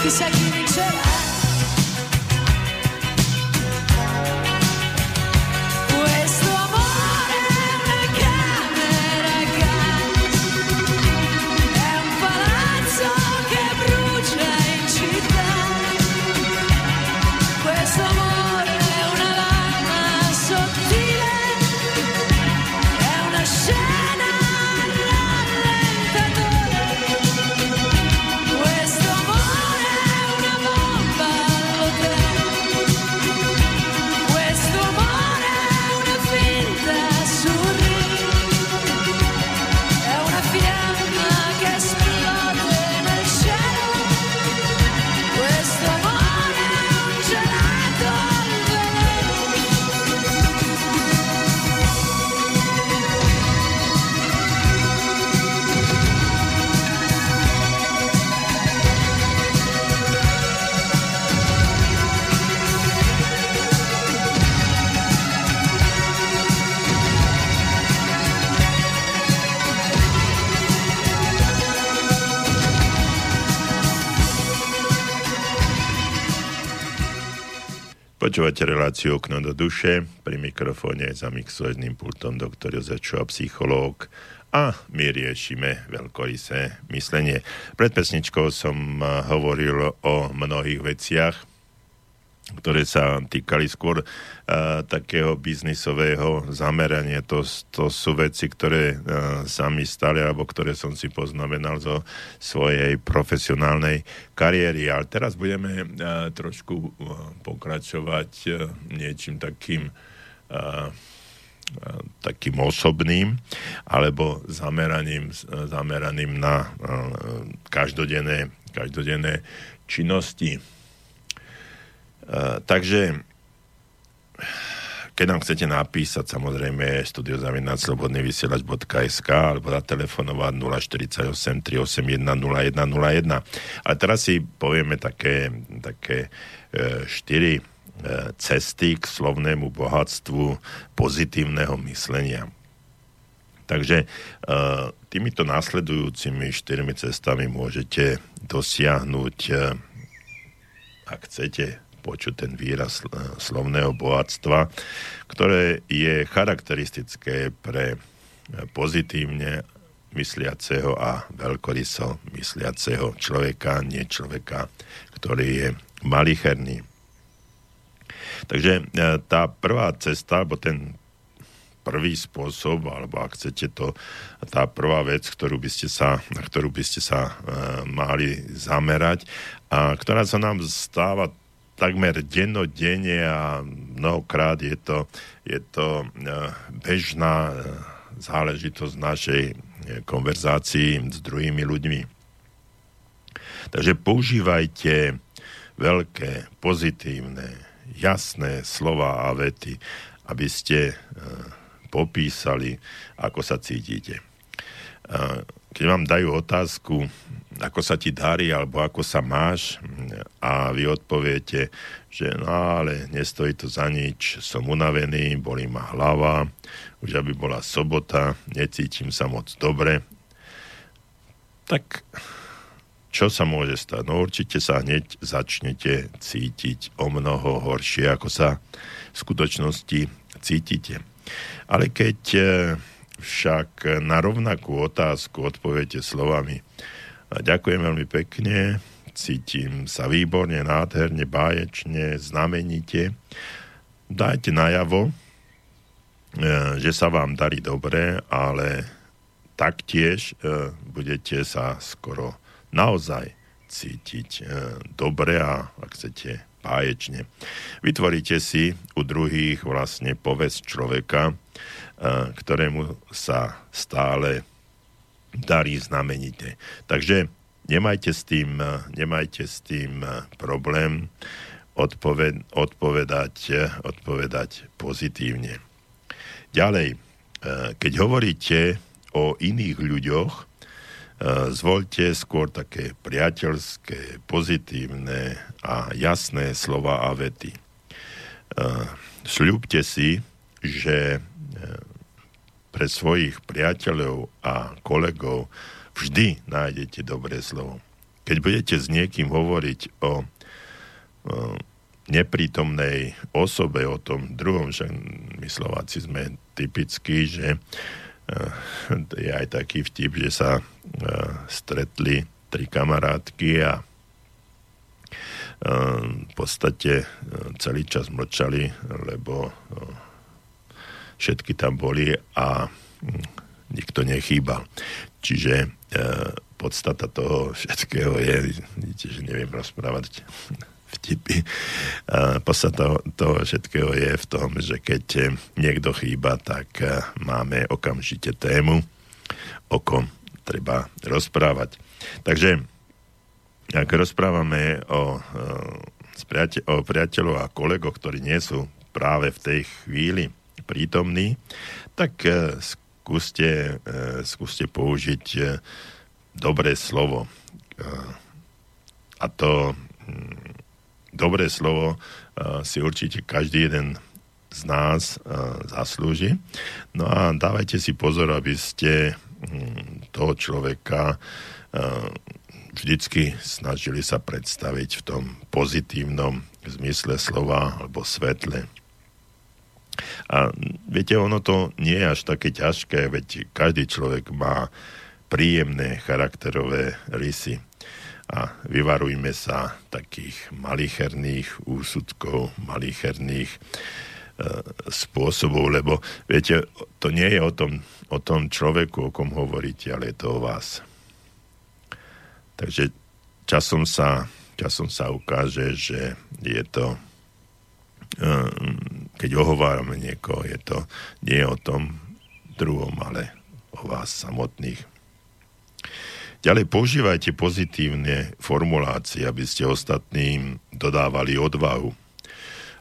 Puis ça qui m'échelle. Počúvate reláciu Okno do duše, pri mikrofóne za mixovačným pultom doktor Jozef Čuha, psychológ. A my riešime veľkorysé myslenie. Pred pesničkou som eh, hovoril o mnohých veciach, ktoré sa týkali skôr uh, takého biznisového zamerania. To, to sú veci, ktoré uh, sa mi stali, alebo ktoré som si poznamenal zo svojej profesionálnej kariéry. Ale teraz budeme uh, trošku uh, pokračovať uh, niečím takým uh, takým osobným alebo zameraním, zameraným na každodenné, každodenné činnosti takže keď nám chcete napísať, samozrejme studiozavinačslobodnyvysielač.sk alebo zatelefonovať 048 381 0101. Ale teraz si povieme také, také e, štyri e, cesty k slovnému bohatstvu pozitívneho myslenia. Takže e, týmito následujúcimi štyrmi cestami môžete dosiahnuť, e, ak chcete, počuť ten výraz slovného bohatstva, ktoré je charakteristické pre pozitívne mysliaceho a veľkoryso mysliaceho človeka, nie človeka, ktorý je malicherný. Takže e, tá prvá cesta, alebo ten prvý spôsob, alebo ak chcete to, tá prvá vec, ktorú by ste sa, na ktorú by ste sa e, mali zamerať a ktorá sa nám stáva takmer dennodenne a mnohokrát je to, je to e, bežná e, záležitosť našej e, konverzácii s druhými ľuďmi. Takže používajte veľké, pozitívne, jasné slova a vety, aby ste popísali, ako sa cítite. Keď vám dajú otázku, ako sa ti darí, alebo ako sa máš a vy odpoviete, že no ale nestojí to za nič, som unavený, bolí ma hlava, už aby bola sobota, necítim sa moc dobre, tak čo sa môže stať? No určite sa hneď začnete cítiť o mnoho horšie, ako sa v skutočnosti cítite. Ale keď eh, však na rovnakú otázku odpoviete slovami ďakujem veľmi pekne, cítim sa výborne, nádherne, báječne, znamenite. Dajte najavo, e, že sa vám darí dobre, ale taktiež e, budete sa skoro naozaj cítiť e, dobre a ak chcete báječne. Vytvoríte si u druhých vlastne povesť človeka, ktorému sa stále darí znamenite. Takže nemajte s tým, nemajte s tým problém odpoved, odpovedať, odpovedať pozitívne. Ďalej, keď hovoríte o iných ľuďoch, zvolte skôr také priateľské, pozitívne a jasné slova a vety. Sľubte si, že pre svojich priateľov a kolegov vždy nájdete dobré slovo. Keď budete s niekým hovoriť o, o neprítomnej osobe, o tom druhom, že my Slováci sme typickí, že uh, je aj taký vtip, že sa uh, stretli tri kamarátky a uh, v podstate celý čas mlčali, lebo všetky tam boli a hm, nikto nechýbal. Čiže e, podstata toho všetkého je, vidíte, že neviem rozprávať vtipy. E, podstata toho všetkého je v tom, že keď niekto chýba, tak e, máme okamžite tému, o kom treba rozprávať. Takže ak rozprávame o, e, o priateľov a kolegoch, ktorí nie sú práve v tej chvíli prítomný, tak e, skúste, e, skúste použiť e, dobré slovo. A to mm, dobré slovo si určite každý jeden z nás zaslúži. No a dávajte si pozor, aby ste mm, toho človeka vždycky snažili sa predstaviť v tom pozitívnom zmysle slova alebo svetle. A viete, ono to nie je až také ťažké, veď každý človek má príjemné charakterové rysy. A vyvarujme sa takých malicherných úsudkov, malicherných e, spôsobov, lebo viete, to nie je o tom, o tom človeku, o kom hovoríte, ale je to o vás. Takže časom sa, časom sa ukáže, že je to Ehm, keď ohovárame niekoho, je to nie o tom druhom, ale o vás samotných. Ďalej používajte pozitívne formulácie, aby ste ostatným dodávali odvahu.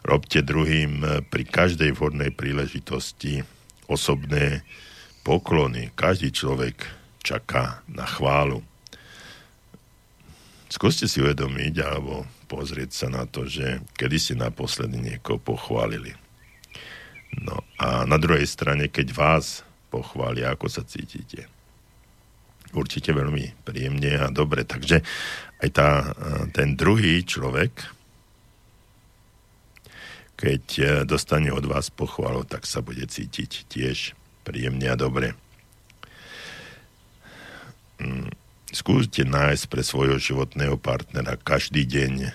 Robte druhým pri každej vhodnej príležitosti osobné poklony. Každý človek čaká na chválu. Skúste si uvedomiť, alebo pozrieť sa na to, že kedy ste naposledy niekoho pochválili. No a na druhej strane, keď vás pochvália, ako sa cítite. Určite veľmi príjemne a dobre. Takže aj tá, ten druhý človek, keď e, dostane od vás pochvalu, tak sa bude cítiť tiež príjemne a dobre. Mm skúste nájsť pre svojho životného partnera každý deň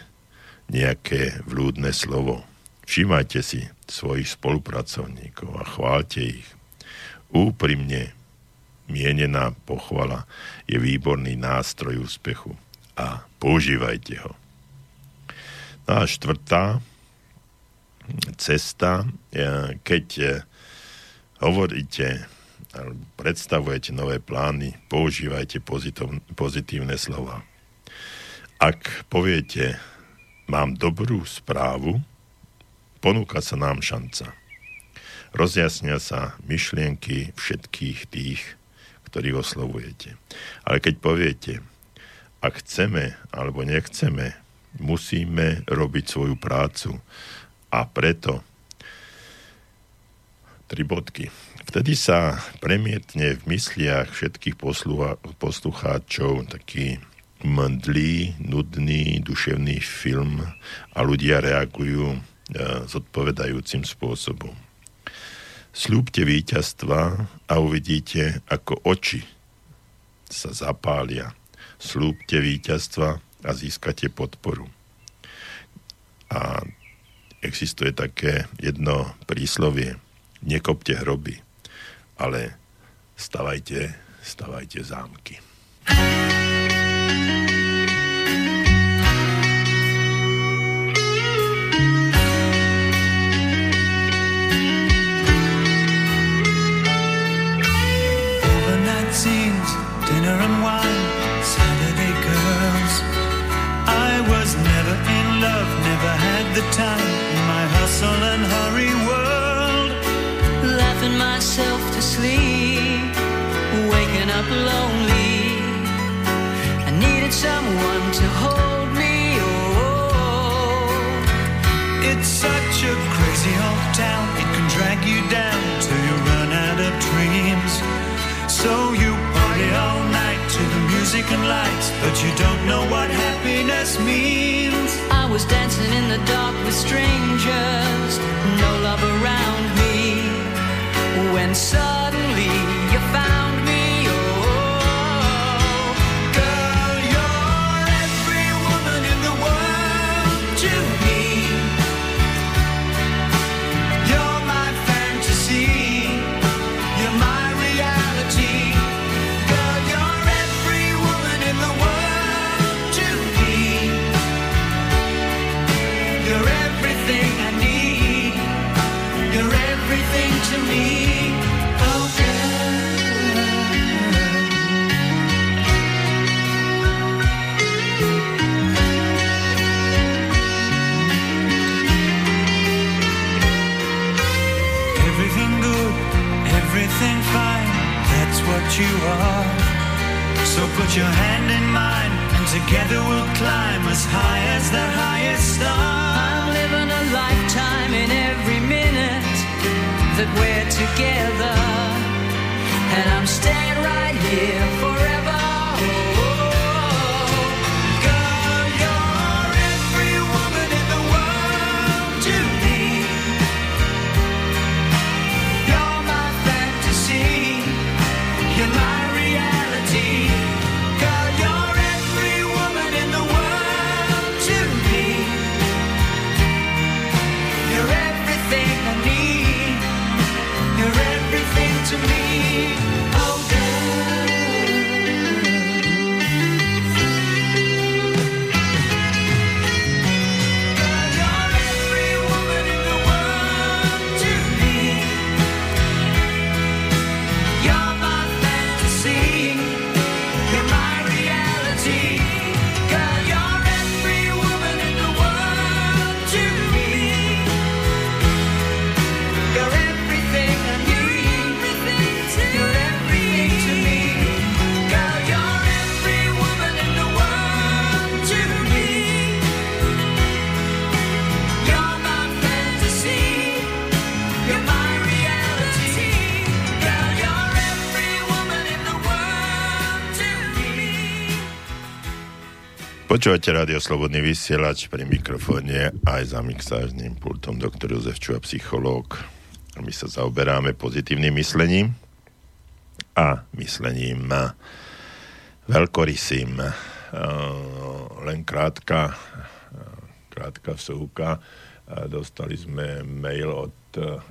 nejaké vľúdne slovo. Všímajte si svojich spolupracovníkov a chválte ich. Úprimne mienená pochvala je výborný nástroj úspechu a používajte ho. No a štvrtá cesta, keď hovoríte predstavujete nové plány, používajte pozitívne slova. Ak poviete, mám dobrú správu, ponúka sa nám šanca. Rozjasnia sa myšlienky všetkých tých, ktorých oslovujete. Ale keď poviete, ak chceme alebo nechceme, musíme robiť svoju prácu a preto tri bodky Vtedy sa premietne v mysliach všetkých poslucha, poslucháčov taký mdlý, nudný, duševný film a ľudia reagujú zodpovedajúcim spôsobom. Slúbte víťazstva a uvidíte, ako oči sa zapália. Slúbte víťazstva a získate podporu. A existuje také jedno príslovie. Nekopte hroby, ale stavajte, stavajte zámky. scenes, the time in my hustle and hurry world. Laughing myself to sleep, waking up lonely. I needed someone to hold me. Oh, it's such a crazy old town. It can drag you down till you run out of dreams. So you music and lights, but you don't know what happiness means. I was dancing in the dark with strangers, no love around me. When suddenly you found you are. So put your hand in mine, and together we'll climb as high as the highest star. I'm living a lifetime in every minute that we're together, Počúvate rádio Slobodný vysielač pri mikrofóne aj za mixážnym pultom doktor Jozef Čuha, psychológ. My sa zaoberáme pozitívnym myslením a myslením veľkorysým. Len krátka, krátka vsúka. Dostali sme mail od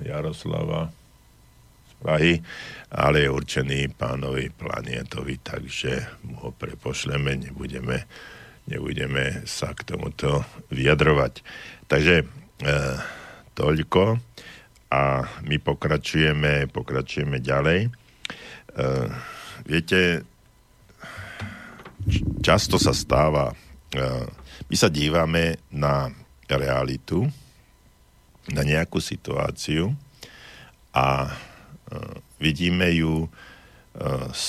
Jaroslava z Prahy, ale je určený pánovi Planietovi, takže mu ho prepošleme, nebudeme nebudeme sa k tomuto vyjadrovať. Takže e, toľko a my pokračujeme, pokračujeme ďalej. E, viete, často sa stáva, e, my sa dívame na realitu, na nejakú situáciu a e, vidíme ju z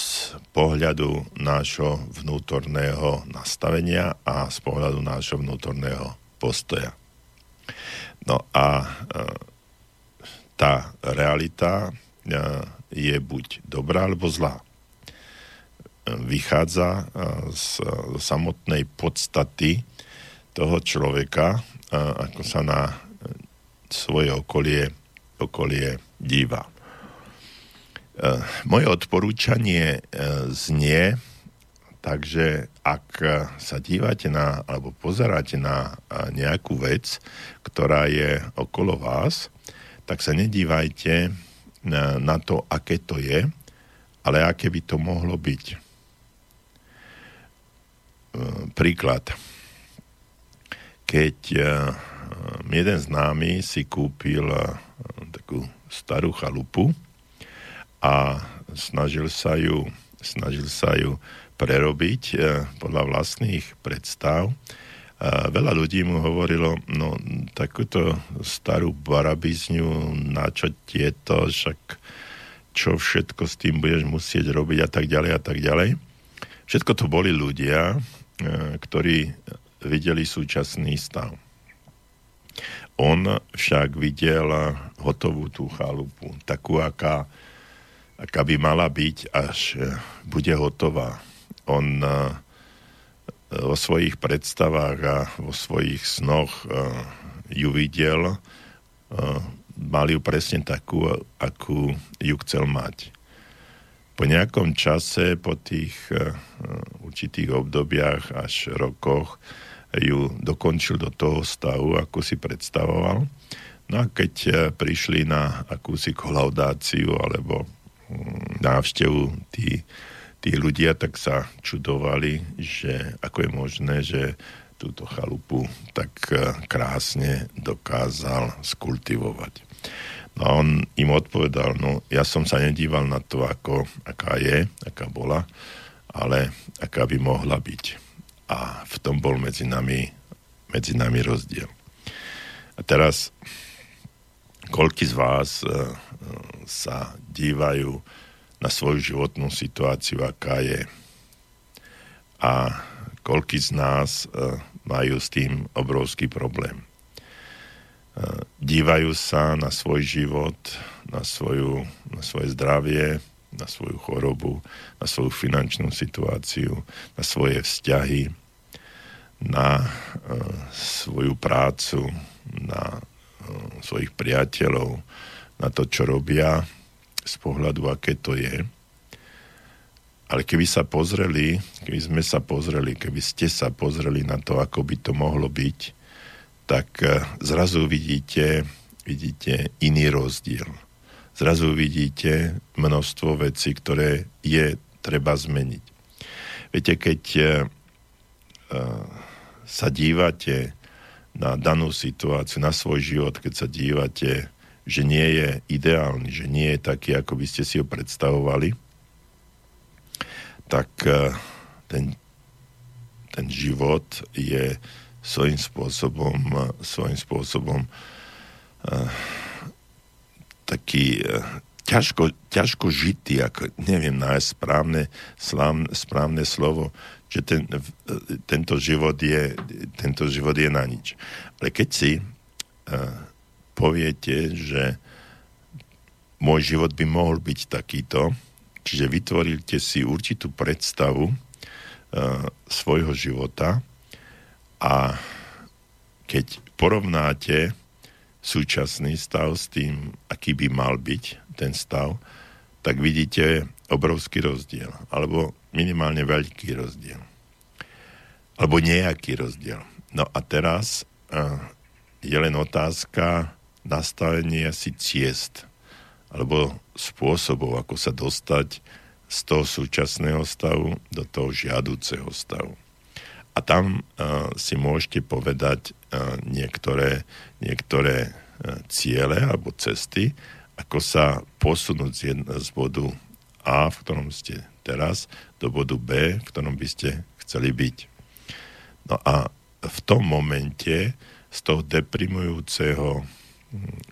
pohľadu nášho vnútorného nastavenia a z pohľadu nášho vnútorného postoja. No a e, tá realita e, je buď dobrá alebo zlá. Vychádza e, z samotnej podstaty toho človeka, ako sa na svoje okolie, okolie díva. Eh, moje odporúčanie eh, znie, takže ak sa dívate na, alebo pozeráte na eh, nejakú vec, ktorá je okolo vás, tak sa nedívajte na to, aké to je, ale aké by to mohlo byť. Príklad. Keď jeden známy si kúpil takú starú chalupu, a snažil sa ju, snažil sa ju prerobiť e, podľa vlastných predstav. E, veľa ľudí mu hovorilo, no takúto starú barabizňu, na čo tieto, však čo všetko s tým budeš musieť robiť a tak ďalej a tak ďalej. Všetko to boli ľudia, e, ktorí videli súčasný stav. On však videl hotovú tú chalupu, takú, aká aká by mala byť, až e, bude hotová. On e, vo svojich predstavách a vo svojich snoch e, ju videl, mal ju presne takú, akú ju chcel mať. Po nejakom čase, po tých určitých obdobiach až rokoch, ju dokončil do toho stavu, ako si predstavoval. No a keď prišli na akúsi kolaudáciu alebo návštevu tí, tí ľudia tak sa čudovali, že ako je možné, že túto chalupu tak e, krásne dokázal skultivovať. No a on im odpovedal, no ja som sa nedíval na to, ako, aká je, aká bola, ale aká by mohla byť. A v tom bol medzi nami, medzi nami rozdiel. A teraz, koľky z vás uh, sa dívajú na svoju životnú situáciu, aká je. A koľky z nás uh, majú s tým obrovský problém. Uh, dívajú sa na svoj život, na, svoju, na svoje zdravie, na svoju chorobu, na svoju finančnú situáciu, na svoje vzťahy, na uh, svoju prácu, na svojich priateľov, na to, čo robia, z pohľadu, aké to je. Ale keby sa pozreli, keby sme sa pozreli, keby ste sa pozreli na to, ako by to mohlo byť, tak eh, zrazu vidíte, vidíte iný rozdiel. Zrazu vidíte množstvo vecí, ktoré je treba zmeniť. Viete, keď uh, sa dívate na danú situáciu, na svoj život, keď sa dívate že nie je ideálny, že nie je taký, ako by ste si ho predstavovali, tak eh, ten, ten život je svojím spôsobom, svojím spôsobom uh, taký ťažko, ťažko žitý, ako neviem nájsť správne, slávne, správne slovo, že ten, tento, život je, tento život je na nič. Ale keď si poviete, že môj život by mohol byť takýto, čiže vytvoríte si určitú predstavu uh, svojho života A keď porovnáte súčasný stav s tým, aký by mal byť ten stav, tak vidíte obrovský rozdiel, alebo minimálne veľký rozdiel. Alebo nejaký rozdiel. No a teraz uh, je len otázka nastavenia si ciest, alebo spôsobov, ako sa dostať z toho súčasného stavu do toho žiaduceho stavu. A tam uh, si môžete povedať uh, niektoré, niektoré uh, ciele alebo cesty, ako sa posunúť z, jedna, z bodu A, v ktorom ste teraz, do bodu B, v ktorom by ste chceli byť. No a v tom momente z toho deprimujúceho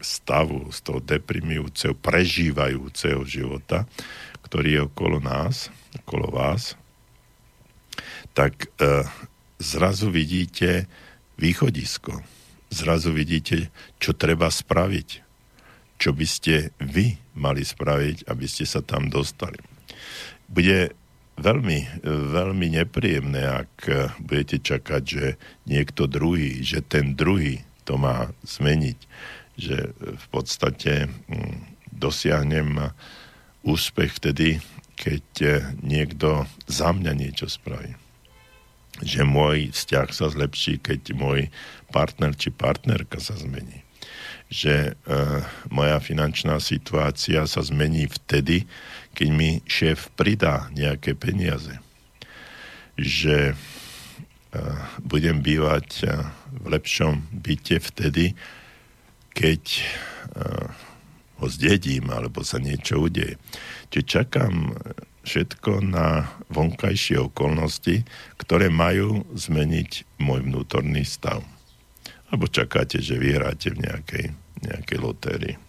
stavu, z toho deprimujúceho, prežívajúceho života, ktorý je okolo nás, okolo vás, tak uh, zrazu vidíte východisko. Zrazu vidíte, čo treba spraviť. Čo by ste vy mali spraviť, aby ste sa tam dostali. Bude veľmi, veľmi nepríjemné, ak budete čakať, že niekto druhý, že ten druhý to má zmeniť. Že v podstate hm, dosiahnem úspech vtedy, keď niekto za mňa niečo spraví že môj vzťah sa zlepší, keď môj partner či partnerka sa zmení. Že uh, moja finančná situácia sa zmení vtedy, keď mi šéf pridá nejaké peniaze. Že uh, budem bývať v lepšom byte vtedy, keď uh, ho zdedím alebo sa niečo udeje. Čiže čakám všetko na vonkajšie okolnosti, ktoré majú zmeniť môj vnútorný stav. Alebo čakáte, že vyhráte v nejakej, nejakej lotérii. E,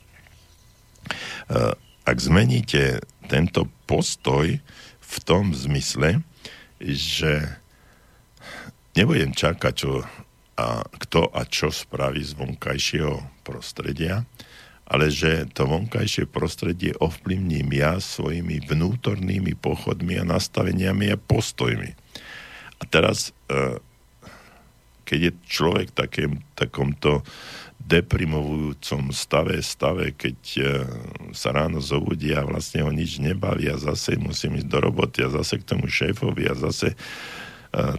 ak zmeníte tento postoj v tom zmysle, že nebudem čakať, čo a kto a čo spraví z vonkajšieho prostredia, ale že to vonkajšie prostredie ovplyvním ja svojimi vnútornými pochodmi a nastaveniami a postojmi. A teraz, e, keď je človek takým, takomto deprimovujúcom stave, stave, keď e, sa ráno zobudí a vlastne ho nič nebaví a zase musím ísť do roboty a zase k tomu šéfovi a zase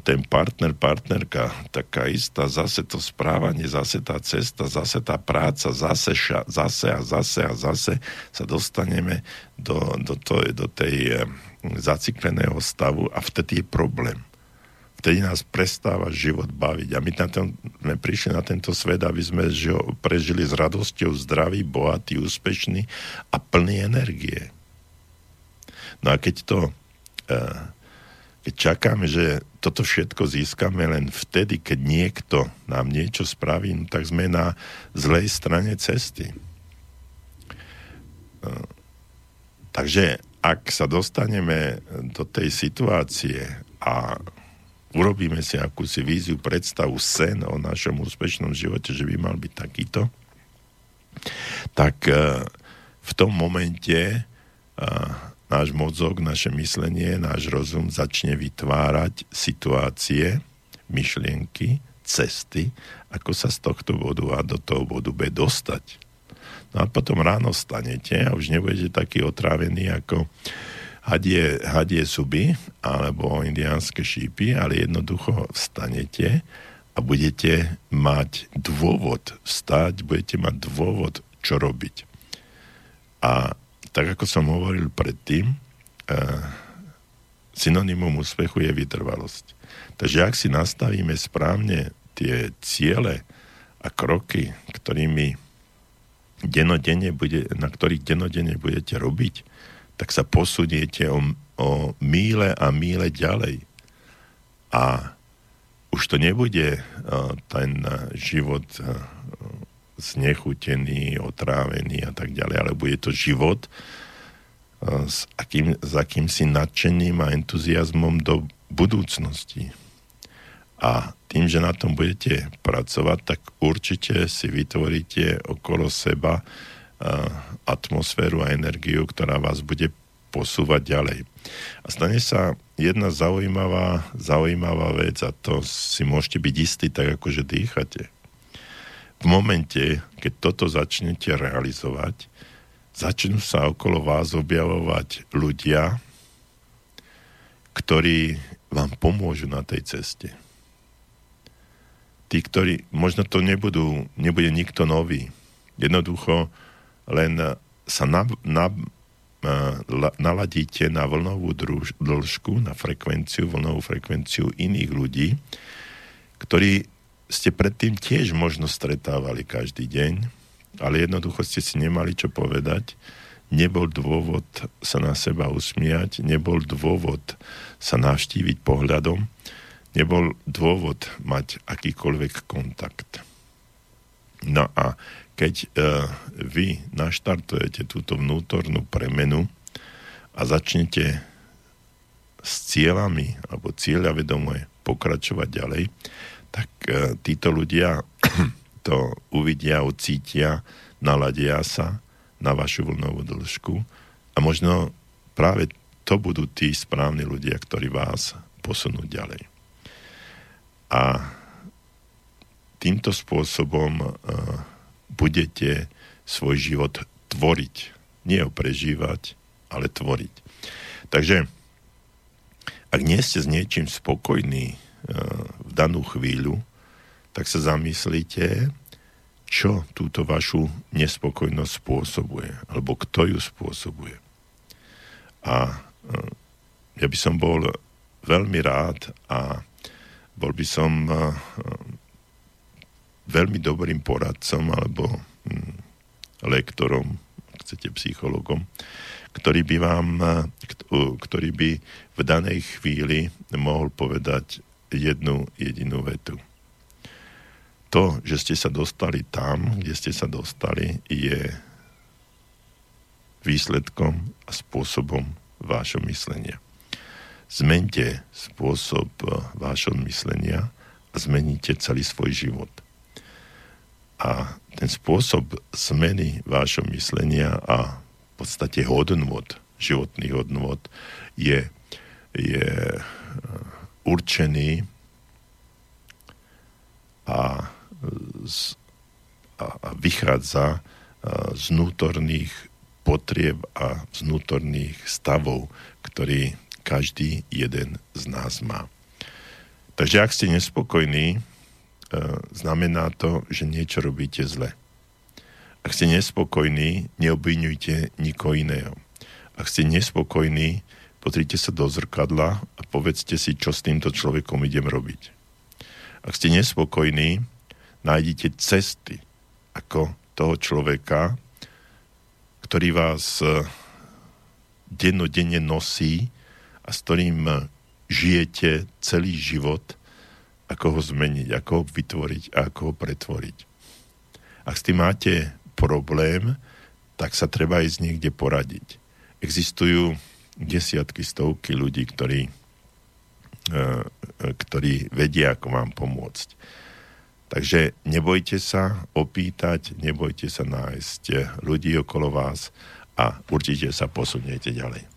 ten partner, partnerka taká istá, zase to správanie, zase tá cesta, zase tá práca, zase, ša, zase a zase a zase sa dostaneme do, do, to, do tej zacikleného stavu a vtedy je problém. Vtedy nás prestáva život baviť. A my na ten, sme prišli na tento svet, aby sme žil, prežili s radosťou zdraví, bohatý, úspešný a plný energie. No a keď to uh, keď čakáme, že toto všetko získame len vtedy, keď niekto nám niečo spraví, no tak sme na zlej strane cesty. Uh, takže ak sa dostaneme do tej situácie a urobíme si akúsi víziu, predstavu, sen o našom úspešnom živote, že by mal byť takýto, tak uh, v tom momente uh, náš mozog, naše myslenie, náš rozum začne vytvárať situácie, myšlienky, cesty, ako sa z tohto bodu A do toho bodu B dostať. No a potom ráno stanete a už nebudete taký otrávený ako hadie, hadie suby alebo indiánske šípy, ale jednoducho vstanete a budete mať dôvod vstať, budete mať dôvod, čo robiť. A tak ako som hovoril predtým, uh, synonymum úspechu je vytrvalosť. Takže ak si nastavíme správne tie ciele a kroky, ktorými denodenne bude, na ktorých denodenne budete robiť, tak sa posuniete o, o míle a míle ďalej. A už to nebude uh, ten život uh, znechutený, otrávený a tak ďalej, ale bude to život eh, s, akým, s akýmsi nadšením a entuziasmom do budúcnosti. A tým, že na tom budete pracovať, tak určite si vytvoríte okolo seba uh, atmosféru a energiu, ktorá vás bude posúvať ďalej. A stane sa jedna zaujímavá, zaujímavá vec a to si môžete byť istí tak, ako že dýchate. V momente, keď toto začnete realizovať, začnú sa okolo vás objavovať ľudia, ktorí vám pomôžu na tej ceste. Tí, ktorí, možno to nebudú, nebude nikto nový. Jednoducho len sa na, na, naladíte na vlnovú druž, dĺžku, na frekvenciu, vlnovú frekvenciu iných ľudí, ktorí ste predtým tiež možno stretávali každý deň, ale jednoducho ste si nemali čo povedať, nebol dôvod sa na seba usmiať, nebol dôvod sa navštíviť pohľadom, nebol dôvod mať akýkoľvek kontakt. No a keď uh, vy naštartujete túto vnútornú premenu a začnete s cieľami alebo cieľa vedomé pokračovať ďalej, tak uh, títo ľudia to uvidia, ucítia, naladia sa na vašu vlnovú dĺžku a možno práve to budú tí správni ľudia, ktorí vás posunú ďalej. A týmto spôsobom uh, budete svoj život tvoriť. Nie ho prežívať, ale tvoriť. Takže ak nie ste s niečím spokojní v danú chvíľu, tak sa zamyslíte, čo túto vašu nespokojnosť spôsobuje, alebo kto ju spôsobuje. A uh, ja by som bol veľmi rád a bol by som uh, veľmi dobrým poradcom alebo hm, lektorom, chcete psychologom, ktorý by vám, ktorý by v danej chvíli mohol povedať jednu jedinú vetu. To, že ste sa dostali tam, kde ste sa dostali, je výsledkom a spôsobom vášho myslenia. Zmente spôsob vášho myslenia a zmeníte celý svoj život. A ten spôsob zmeny vášho myslenia a v podstate hodnot, životných hodnot je, je určený a, z, a, a vychádza z vnútorných potrieb a z vnútorných stavov, ktorý každý jeden z nás má. Takže ak ste nespokojní E, znamená to, že niečo robíte zle. Ak ste nespokojní, neobvinujte nikoho iného. Ak ste nespokojní, pozrite sa do zrkadla a povedzte si, čo s týmto človekom idem robiť. Ak ste nespokojní, nájdite cesty, ako toho človeka, ktorý vás e, dennodenne nosí a s ktorým žijete celý život – ako ho zmeniť, ako ho vytvoriť a ako ho pretvoriť. Ak s tým máte problém, tak sa treba ísť niekde poradiť. Existujú desiatky, stovky ľudí, ktorí, e, ktorí vedia, ako vám pomôcť. Takže nebojte sa opýtať, nebojte sa nájsť ľudí okolo vás a určite sa posuniete ďalej.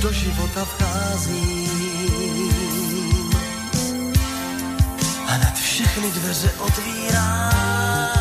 do života vcházím a nad všechny dveře otvírám.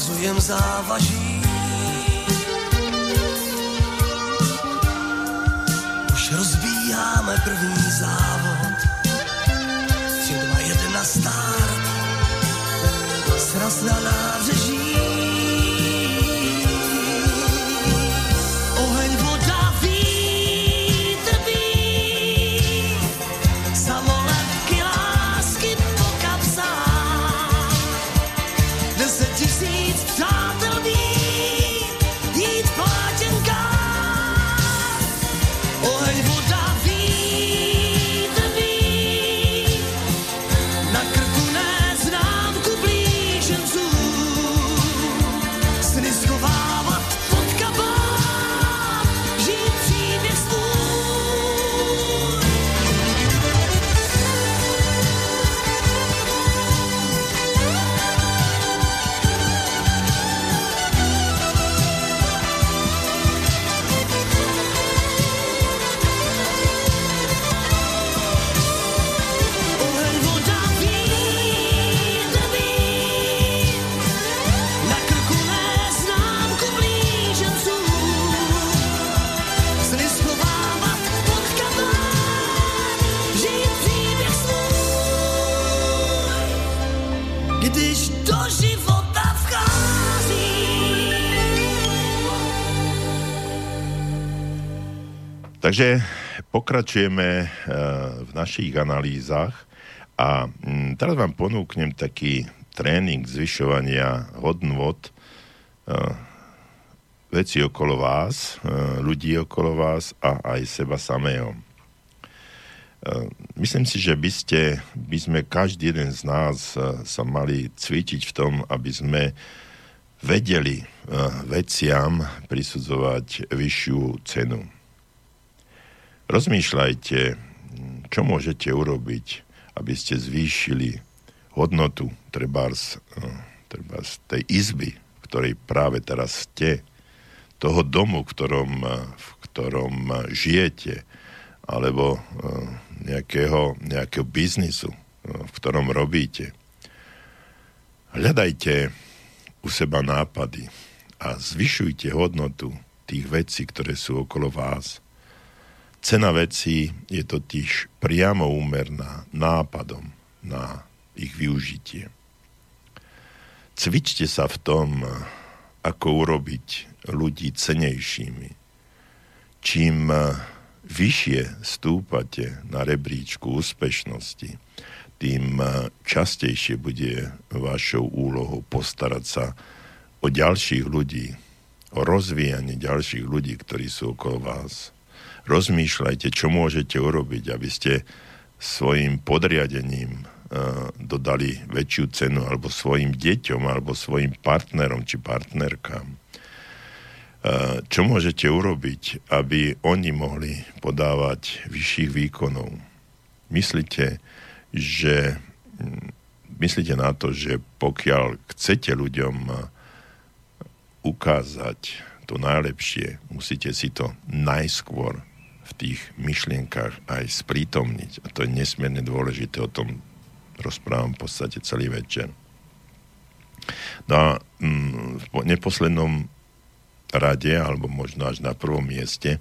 Vyhazujem závaží. Už rozbíjáme první závod. Tři, dva, jedna, start. Sraz na nás. Takže pokračujeme eh, v našich analýzach a mm, teraz vám ponúknem taký tréning zvyšovania hodnot eh, veci okolo vás, eh, ľudí okolo vás a aj seba samého. Myslím si, že by, ste, by sme každý jeden z nás sa mali cvičiť v tom, aby sme vedeli veciam prisudzovať vyššiu cenu Rozmýšľajte, čo môžete urobiť, aby ste zvýšili hodnotu trebárs, eh, trebárs tej izby, v ktorej práve teraz ste, toho domu, v ktorom, v ktorom žijete, alebo nejakého, nejakého biznisu, v ktorom robíte. Hľadajte u seba nápady a zvyšujte hodnotu tých vecí, ktoré sú okolo vás – Cena vecí je totiž priamo úmerná nápadom na ich využitie. Cvičte sa v tom, ako urobiť ľudí cenejšími. Čím vyššie stúpate na rebríčku úspešnosti, tým častejšie bude vašou úlohou postarať sa o ďalších ľudí, o rozvíjanie ďalších ľudí, ktorí sú okolo vás rozmýšľajte, čo môžete urobiť, aby ste svojim podriadením uh, dodali väčšiu cenu alebo svojim deťom alebo svojim partnerom či partnerkám. Uh, čo môžete urobiť, aby oni mohli podávať vyšších výkonov? Myslíte, že myslíte na to, že pokiaľ chcete ľuďom ukázať to najlepšie, musíte si to najskôr v tých myšlienkach aj sprítomniť. A to je nesmierne dôležité, o tom rozprávam v podstate celý večer. No a mm, v neposlednom rade, alebo možno až na prvom mieste,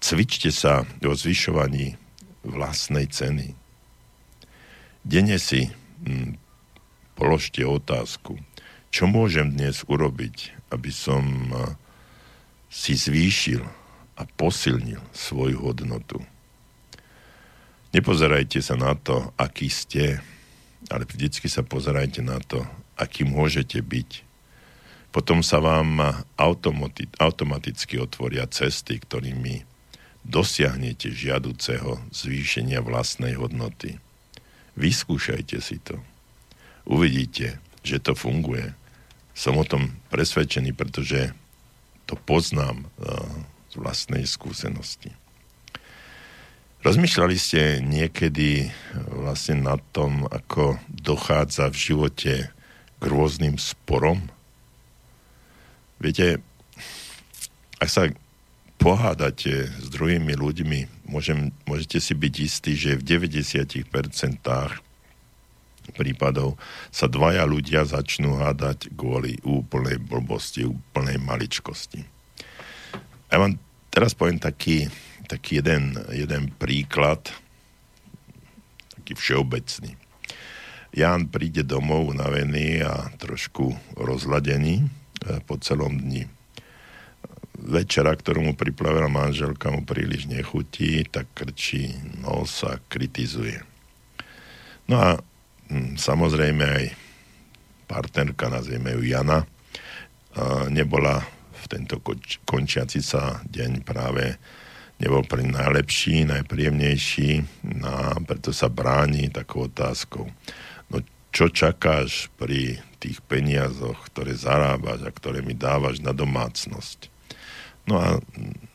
cvičte sa o zvyšovaní vlastnej ceny. Denne si mm, položte otázku, čo môžem dnes urobiť, aby som si zvýšil a posilnil svoju hodnotu. Nepozerajte sa na to, aký ste, ale vždycky sa pozerajte na to, aký môžete byť. Potom sa vám automati- automaticky otvoria cesty, ktorými dosiahnete žiaduceho zvýšenia vlastnej hodnoty. Vyskúšajte si to. Uvidíte, že to funguje. Som o tom presvedčený, pretože to poznám z vlastnej skúsenosti. Rozmýšľali ste niekedy vlastne nad tom, ako dochádza v živote k rôznym sporom? Viete, ak sa pohádate s druhými ľuďmi, môžem, môžete si byť istí, že v 90% prípadov sa dvaja ľudia začnú hádať kvôli úplnej blbosti, úplnej maličkosti. Ja vám teraz poviem taký, taký jeden, jeden príklad, taký všeobecný. Ján príde domov unavený a trošku rozladený e, po celom dni. Večera, ktorú mu priplavila manželka, mu príliš nechutí, tak krčí nos a kritizuje. No a hm, samozrejme aj partnerka, nazvieme ju Jana, nebola v tento končiaci sa deň práve nebol pre najlepší, najpríjemnejší, no a preto sa bráni takou otázkou. No čo čakáš pri tých peniazoch, ktoré zarábaš a ktoré mi dávaš na domácnosť? No a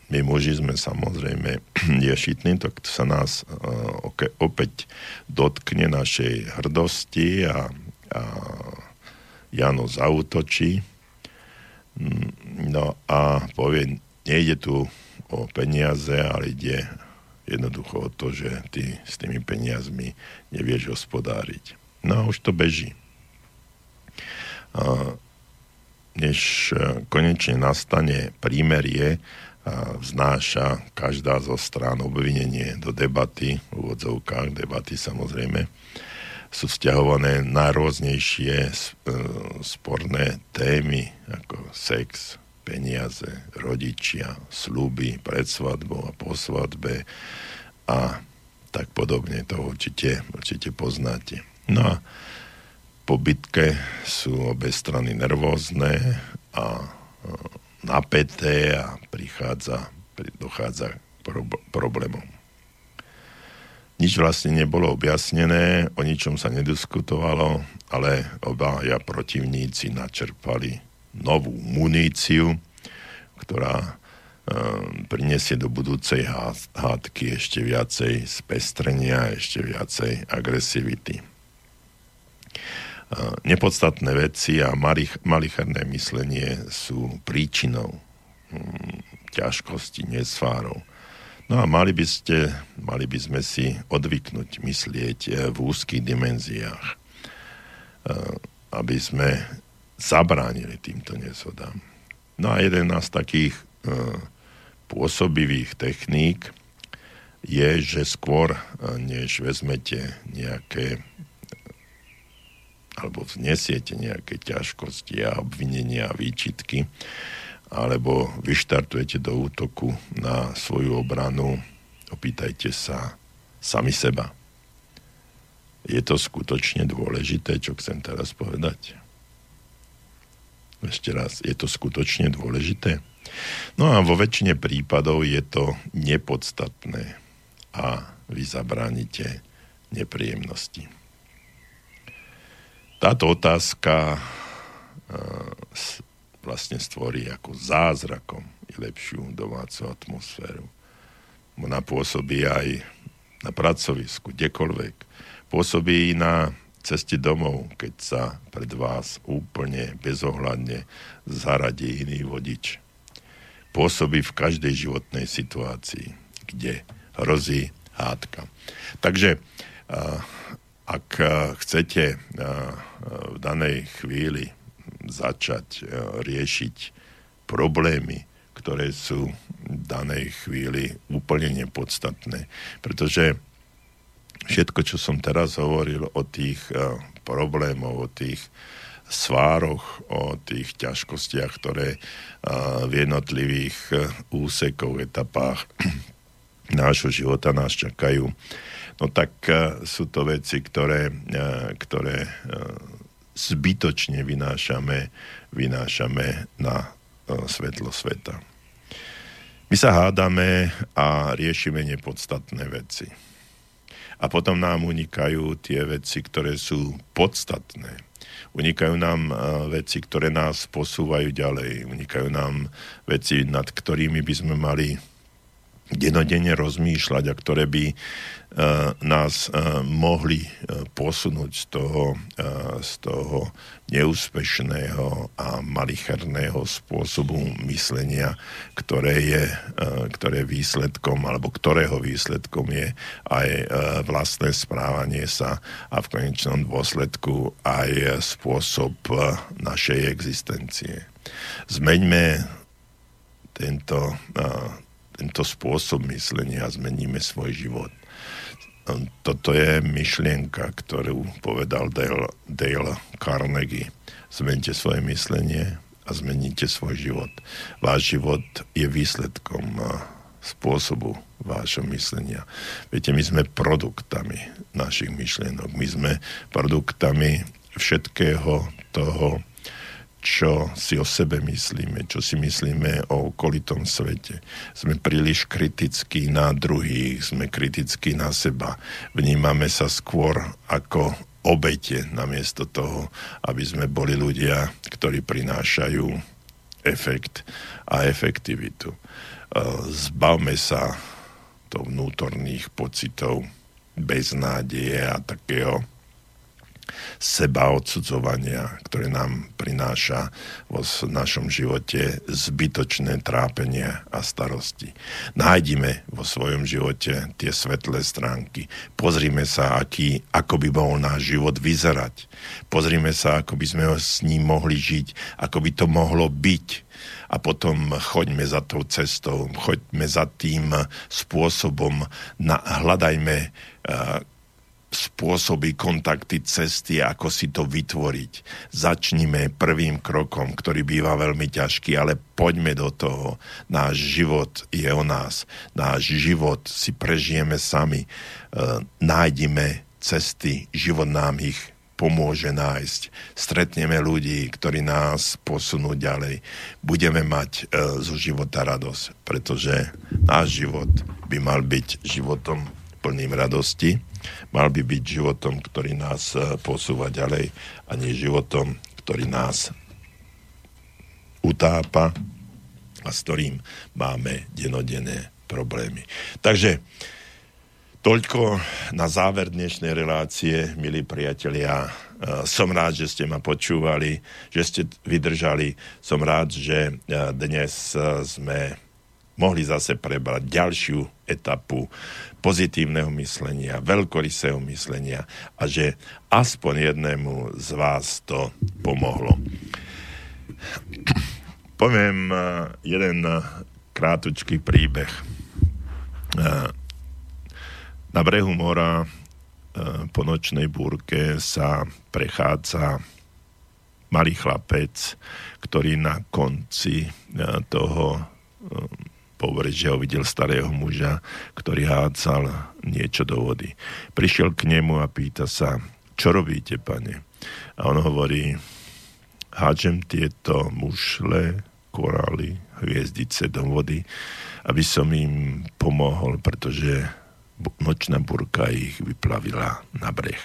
my muži sme samozrejme ješitní, tak to sa nás uh, opäť dotkne našej hrdosti a, a Jano zautočí. No a povie, nejde tu o peniaze, ale ide jednoducho o to, že ty s tými peniazmi nevieš hospodáriť. No a už to beží. A než e, konečne nastane prímerie, vznáša každá zo strán obvinenie do debaty, v úvodzovkách debaty samozrejme, sú vzťahované najrôznejšie e, sporné témy, ako sex, peniaze, rodičia, sluby pred svadbou a po svadbe a tak podobne. To určite, určite poznáte. No a po bitke sú obe strany nervózne a e, napäté a prichádza, dochádza k problémom nič vlastne nebolo objasnené, o ničom sa nediskutovalo, ale obaja protivníci načerpali novú muníciu, ktorá e, prinesie do budúcej hádky ešte viacej spestrenia, ešte viacej agresivity. E, nepodstatné veci a malicherné myslenie sú príčinou hm, ťažkosti, nesvárov No a mali by, ste, mali by sme si odvyknúť myslieť eh, v úzkých dimenziách, eh, aby sme zabránili týmto nezhodám. No a jeden z takých eh, pôsobivých techník je, že skôr, než vezmete nejaké alebo vznesiete nejaké ťažkosti a obvinenia a výčitky, alebo vyštartujete do útoku na svoju obranu, opýtajte sa sami seba. Je to skutočne dôležité, čo chcem teraz povedať? Ešte raz, je to skutočne dôležité? No a vo väčšine prípadov je to nepodstatné a vy zabránite nepríjemnosti. Táto otázka vlastne stvorí ako zázrakom i lepšiu domácu atmosféru. Ona pôsobí aj na pracovisku, kdekoľvek. Pôsobí na ceste domov, keď sa pred vás úplne bezohľadne zaradí iný vodič. Pôsobí v každej životnej situácii, kde hrozí hádka. Takže ak chcete v danej chvíli začať riešiť problémy, ktoré sú v danej chvíli úplne nepodstatné. Pretože všetko, čo som teraz hovoril o tých e, problémoch, o tých svároch, o tých ťažkostiach, ktoré e, v jednotlivých úsekoch, etapách nášho života nás čakajú, no tak sú to veci, ktoré, ktoré zbytočne vynášame, vynášame na e, svetlo sveta. My sa hádame a riešime nepodstatné veci. A potom nám unikajú tie veci, ktoré sú podstatné. Unikajú nám e, veci, ktoré nás posúvajú ďalej. Unikajú nám veci, nad ktorými by sme mali denodenne rozmýšľať a ktoré by uh, nás uh, mohli uh, posunúť z toho, uh, z toho neúspešného a malicherného spôsobu myslenia, ktoré je uh, ktoré výsledkom, alebo ktorého výsledkom je aj uh, vlastné správanie sa a v konečnom dôsledku aj spôsob našej existencie. Zmeňme tento tento spôsob myslenia a zmeníme svoj život. Toto je myšlienka, ktorú povedal Dale, Dale Carnegie. Zmente svoje myslenie a zmeníte svoj život. Váš život je výsledkom spôsobu vášho myslenia. Viete, my sme produktami našich myšlienok. My sme produktami všetkého toho, čo si o sebe myslíme, čo si myslíme o okolitom svete. Sme príliš kritickí na druhých, sme kritickí na seba. Vnímame sa skôr ako obete namiesto toho, aby sme boli ľudia, ktorí prinášajú efekt a efektivitu. Zbavme sa to vnútorných pocitov beznádeje a takého seba odsudzovania, ktoré nám prináša vo našom živote zbytočné trápenie a starosti. Nájdime vo svojom živote tie svetlé stránky. Pozrime sa, aký, ako by mohol náš život vyzerať. Pozrime sa, ako by sme s ním mohli žiť, ako by to mohlo byť a potom choďme za tou cestou, choďme za tým spôsobom, na, hľadajme uh, spôsoby, kontakty, cesty, ako si to vytvoriť. Začnime prvým krokom, ktorý býva veľmi ťažký, ale poďme do toho. Náš život je o nás. Náš život si prežijeme sami. E, nájdime cesty, život nám ich pomôže nájsť. Stretneme ľudí, ktorí nás posunú ďalej. Budeme mať e, zo života radosť, pretože náš život by mal byť životom plným radosti mal by byť životom, ktorý nás e, posúva ďalej a nie životom, ktorý nás utápa a s ktorým máme denodenné problémy. Takže toľko na záver dnešnej relácie, milí priatelia. E, som rád, že ste ma počúvali, že ste vydržali. Som rád, že e, dnes sme mohli zase prebrať ďalšiu etapu pozitívneho myslenia, veľkorysého myslenia a že aspoň jednému z vás to pomohlo. Poviem eh, jeden eh, krátučký príbeh. Eh, na brehu mora po nočnej búrke sa prechádza malý chlapec, ktorý na konci toho že ho videl starého muža, ktorý hádzal niečo do vody. Prišiel k nemu a pýta sa, čo robíte, pane? A on hovorí, hádžem tieto mušle, korály, hviezdice do vody, aby som im pomohol, pretože nočná burka ich vyplavila na breh.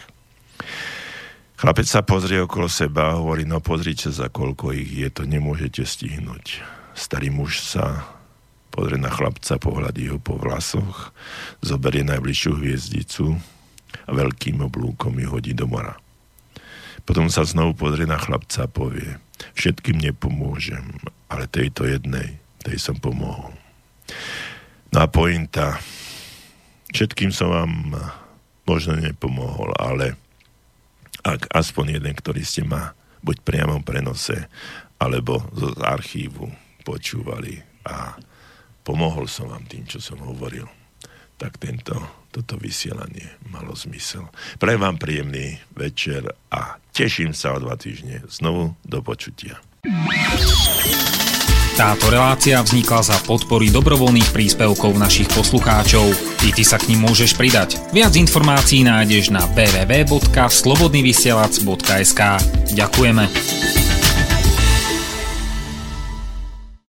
Chlapec sa pozrie okolo seba a hovorí, no pozrite za koľko ich je, to nemôžete stihnúť. Starý muž sa pozrie na chlapca, pohľadí ho po vlasoch, zoberie najbližšiu hviezdicu a veľkým oblúkom ju hodí do mora. Potom sa znovu pozrie na chlapca a povie, všetkým nepomôžem, ale tejto jednej, tej som pomohol. No a pointa, všetkým som vám možno nepomohol, ale ak aspoň jeden, ktorý ste ma buď priamo prenose, alebo z archívu počúvali a pomohol som vám tým, čo som hovoril, tak tento, toto vysielanie malo zmysel. Prajem vám príjemný večer a teším sa o dva týždne znovu do počutia. Táto relácia vznikla za podpory dobrovoľných príspevkov našich poslucháčov. I ty sa k ním môžeš pridať. Viac informácií nájdeš na www.slobodnyvysielac.sk Ďakujeme.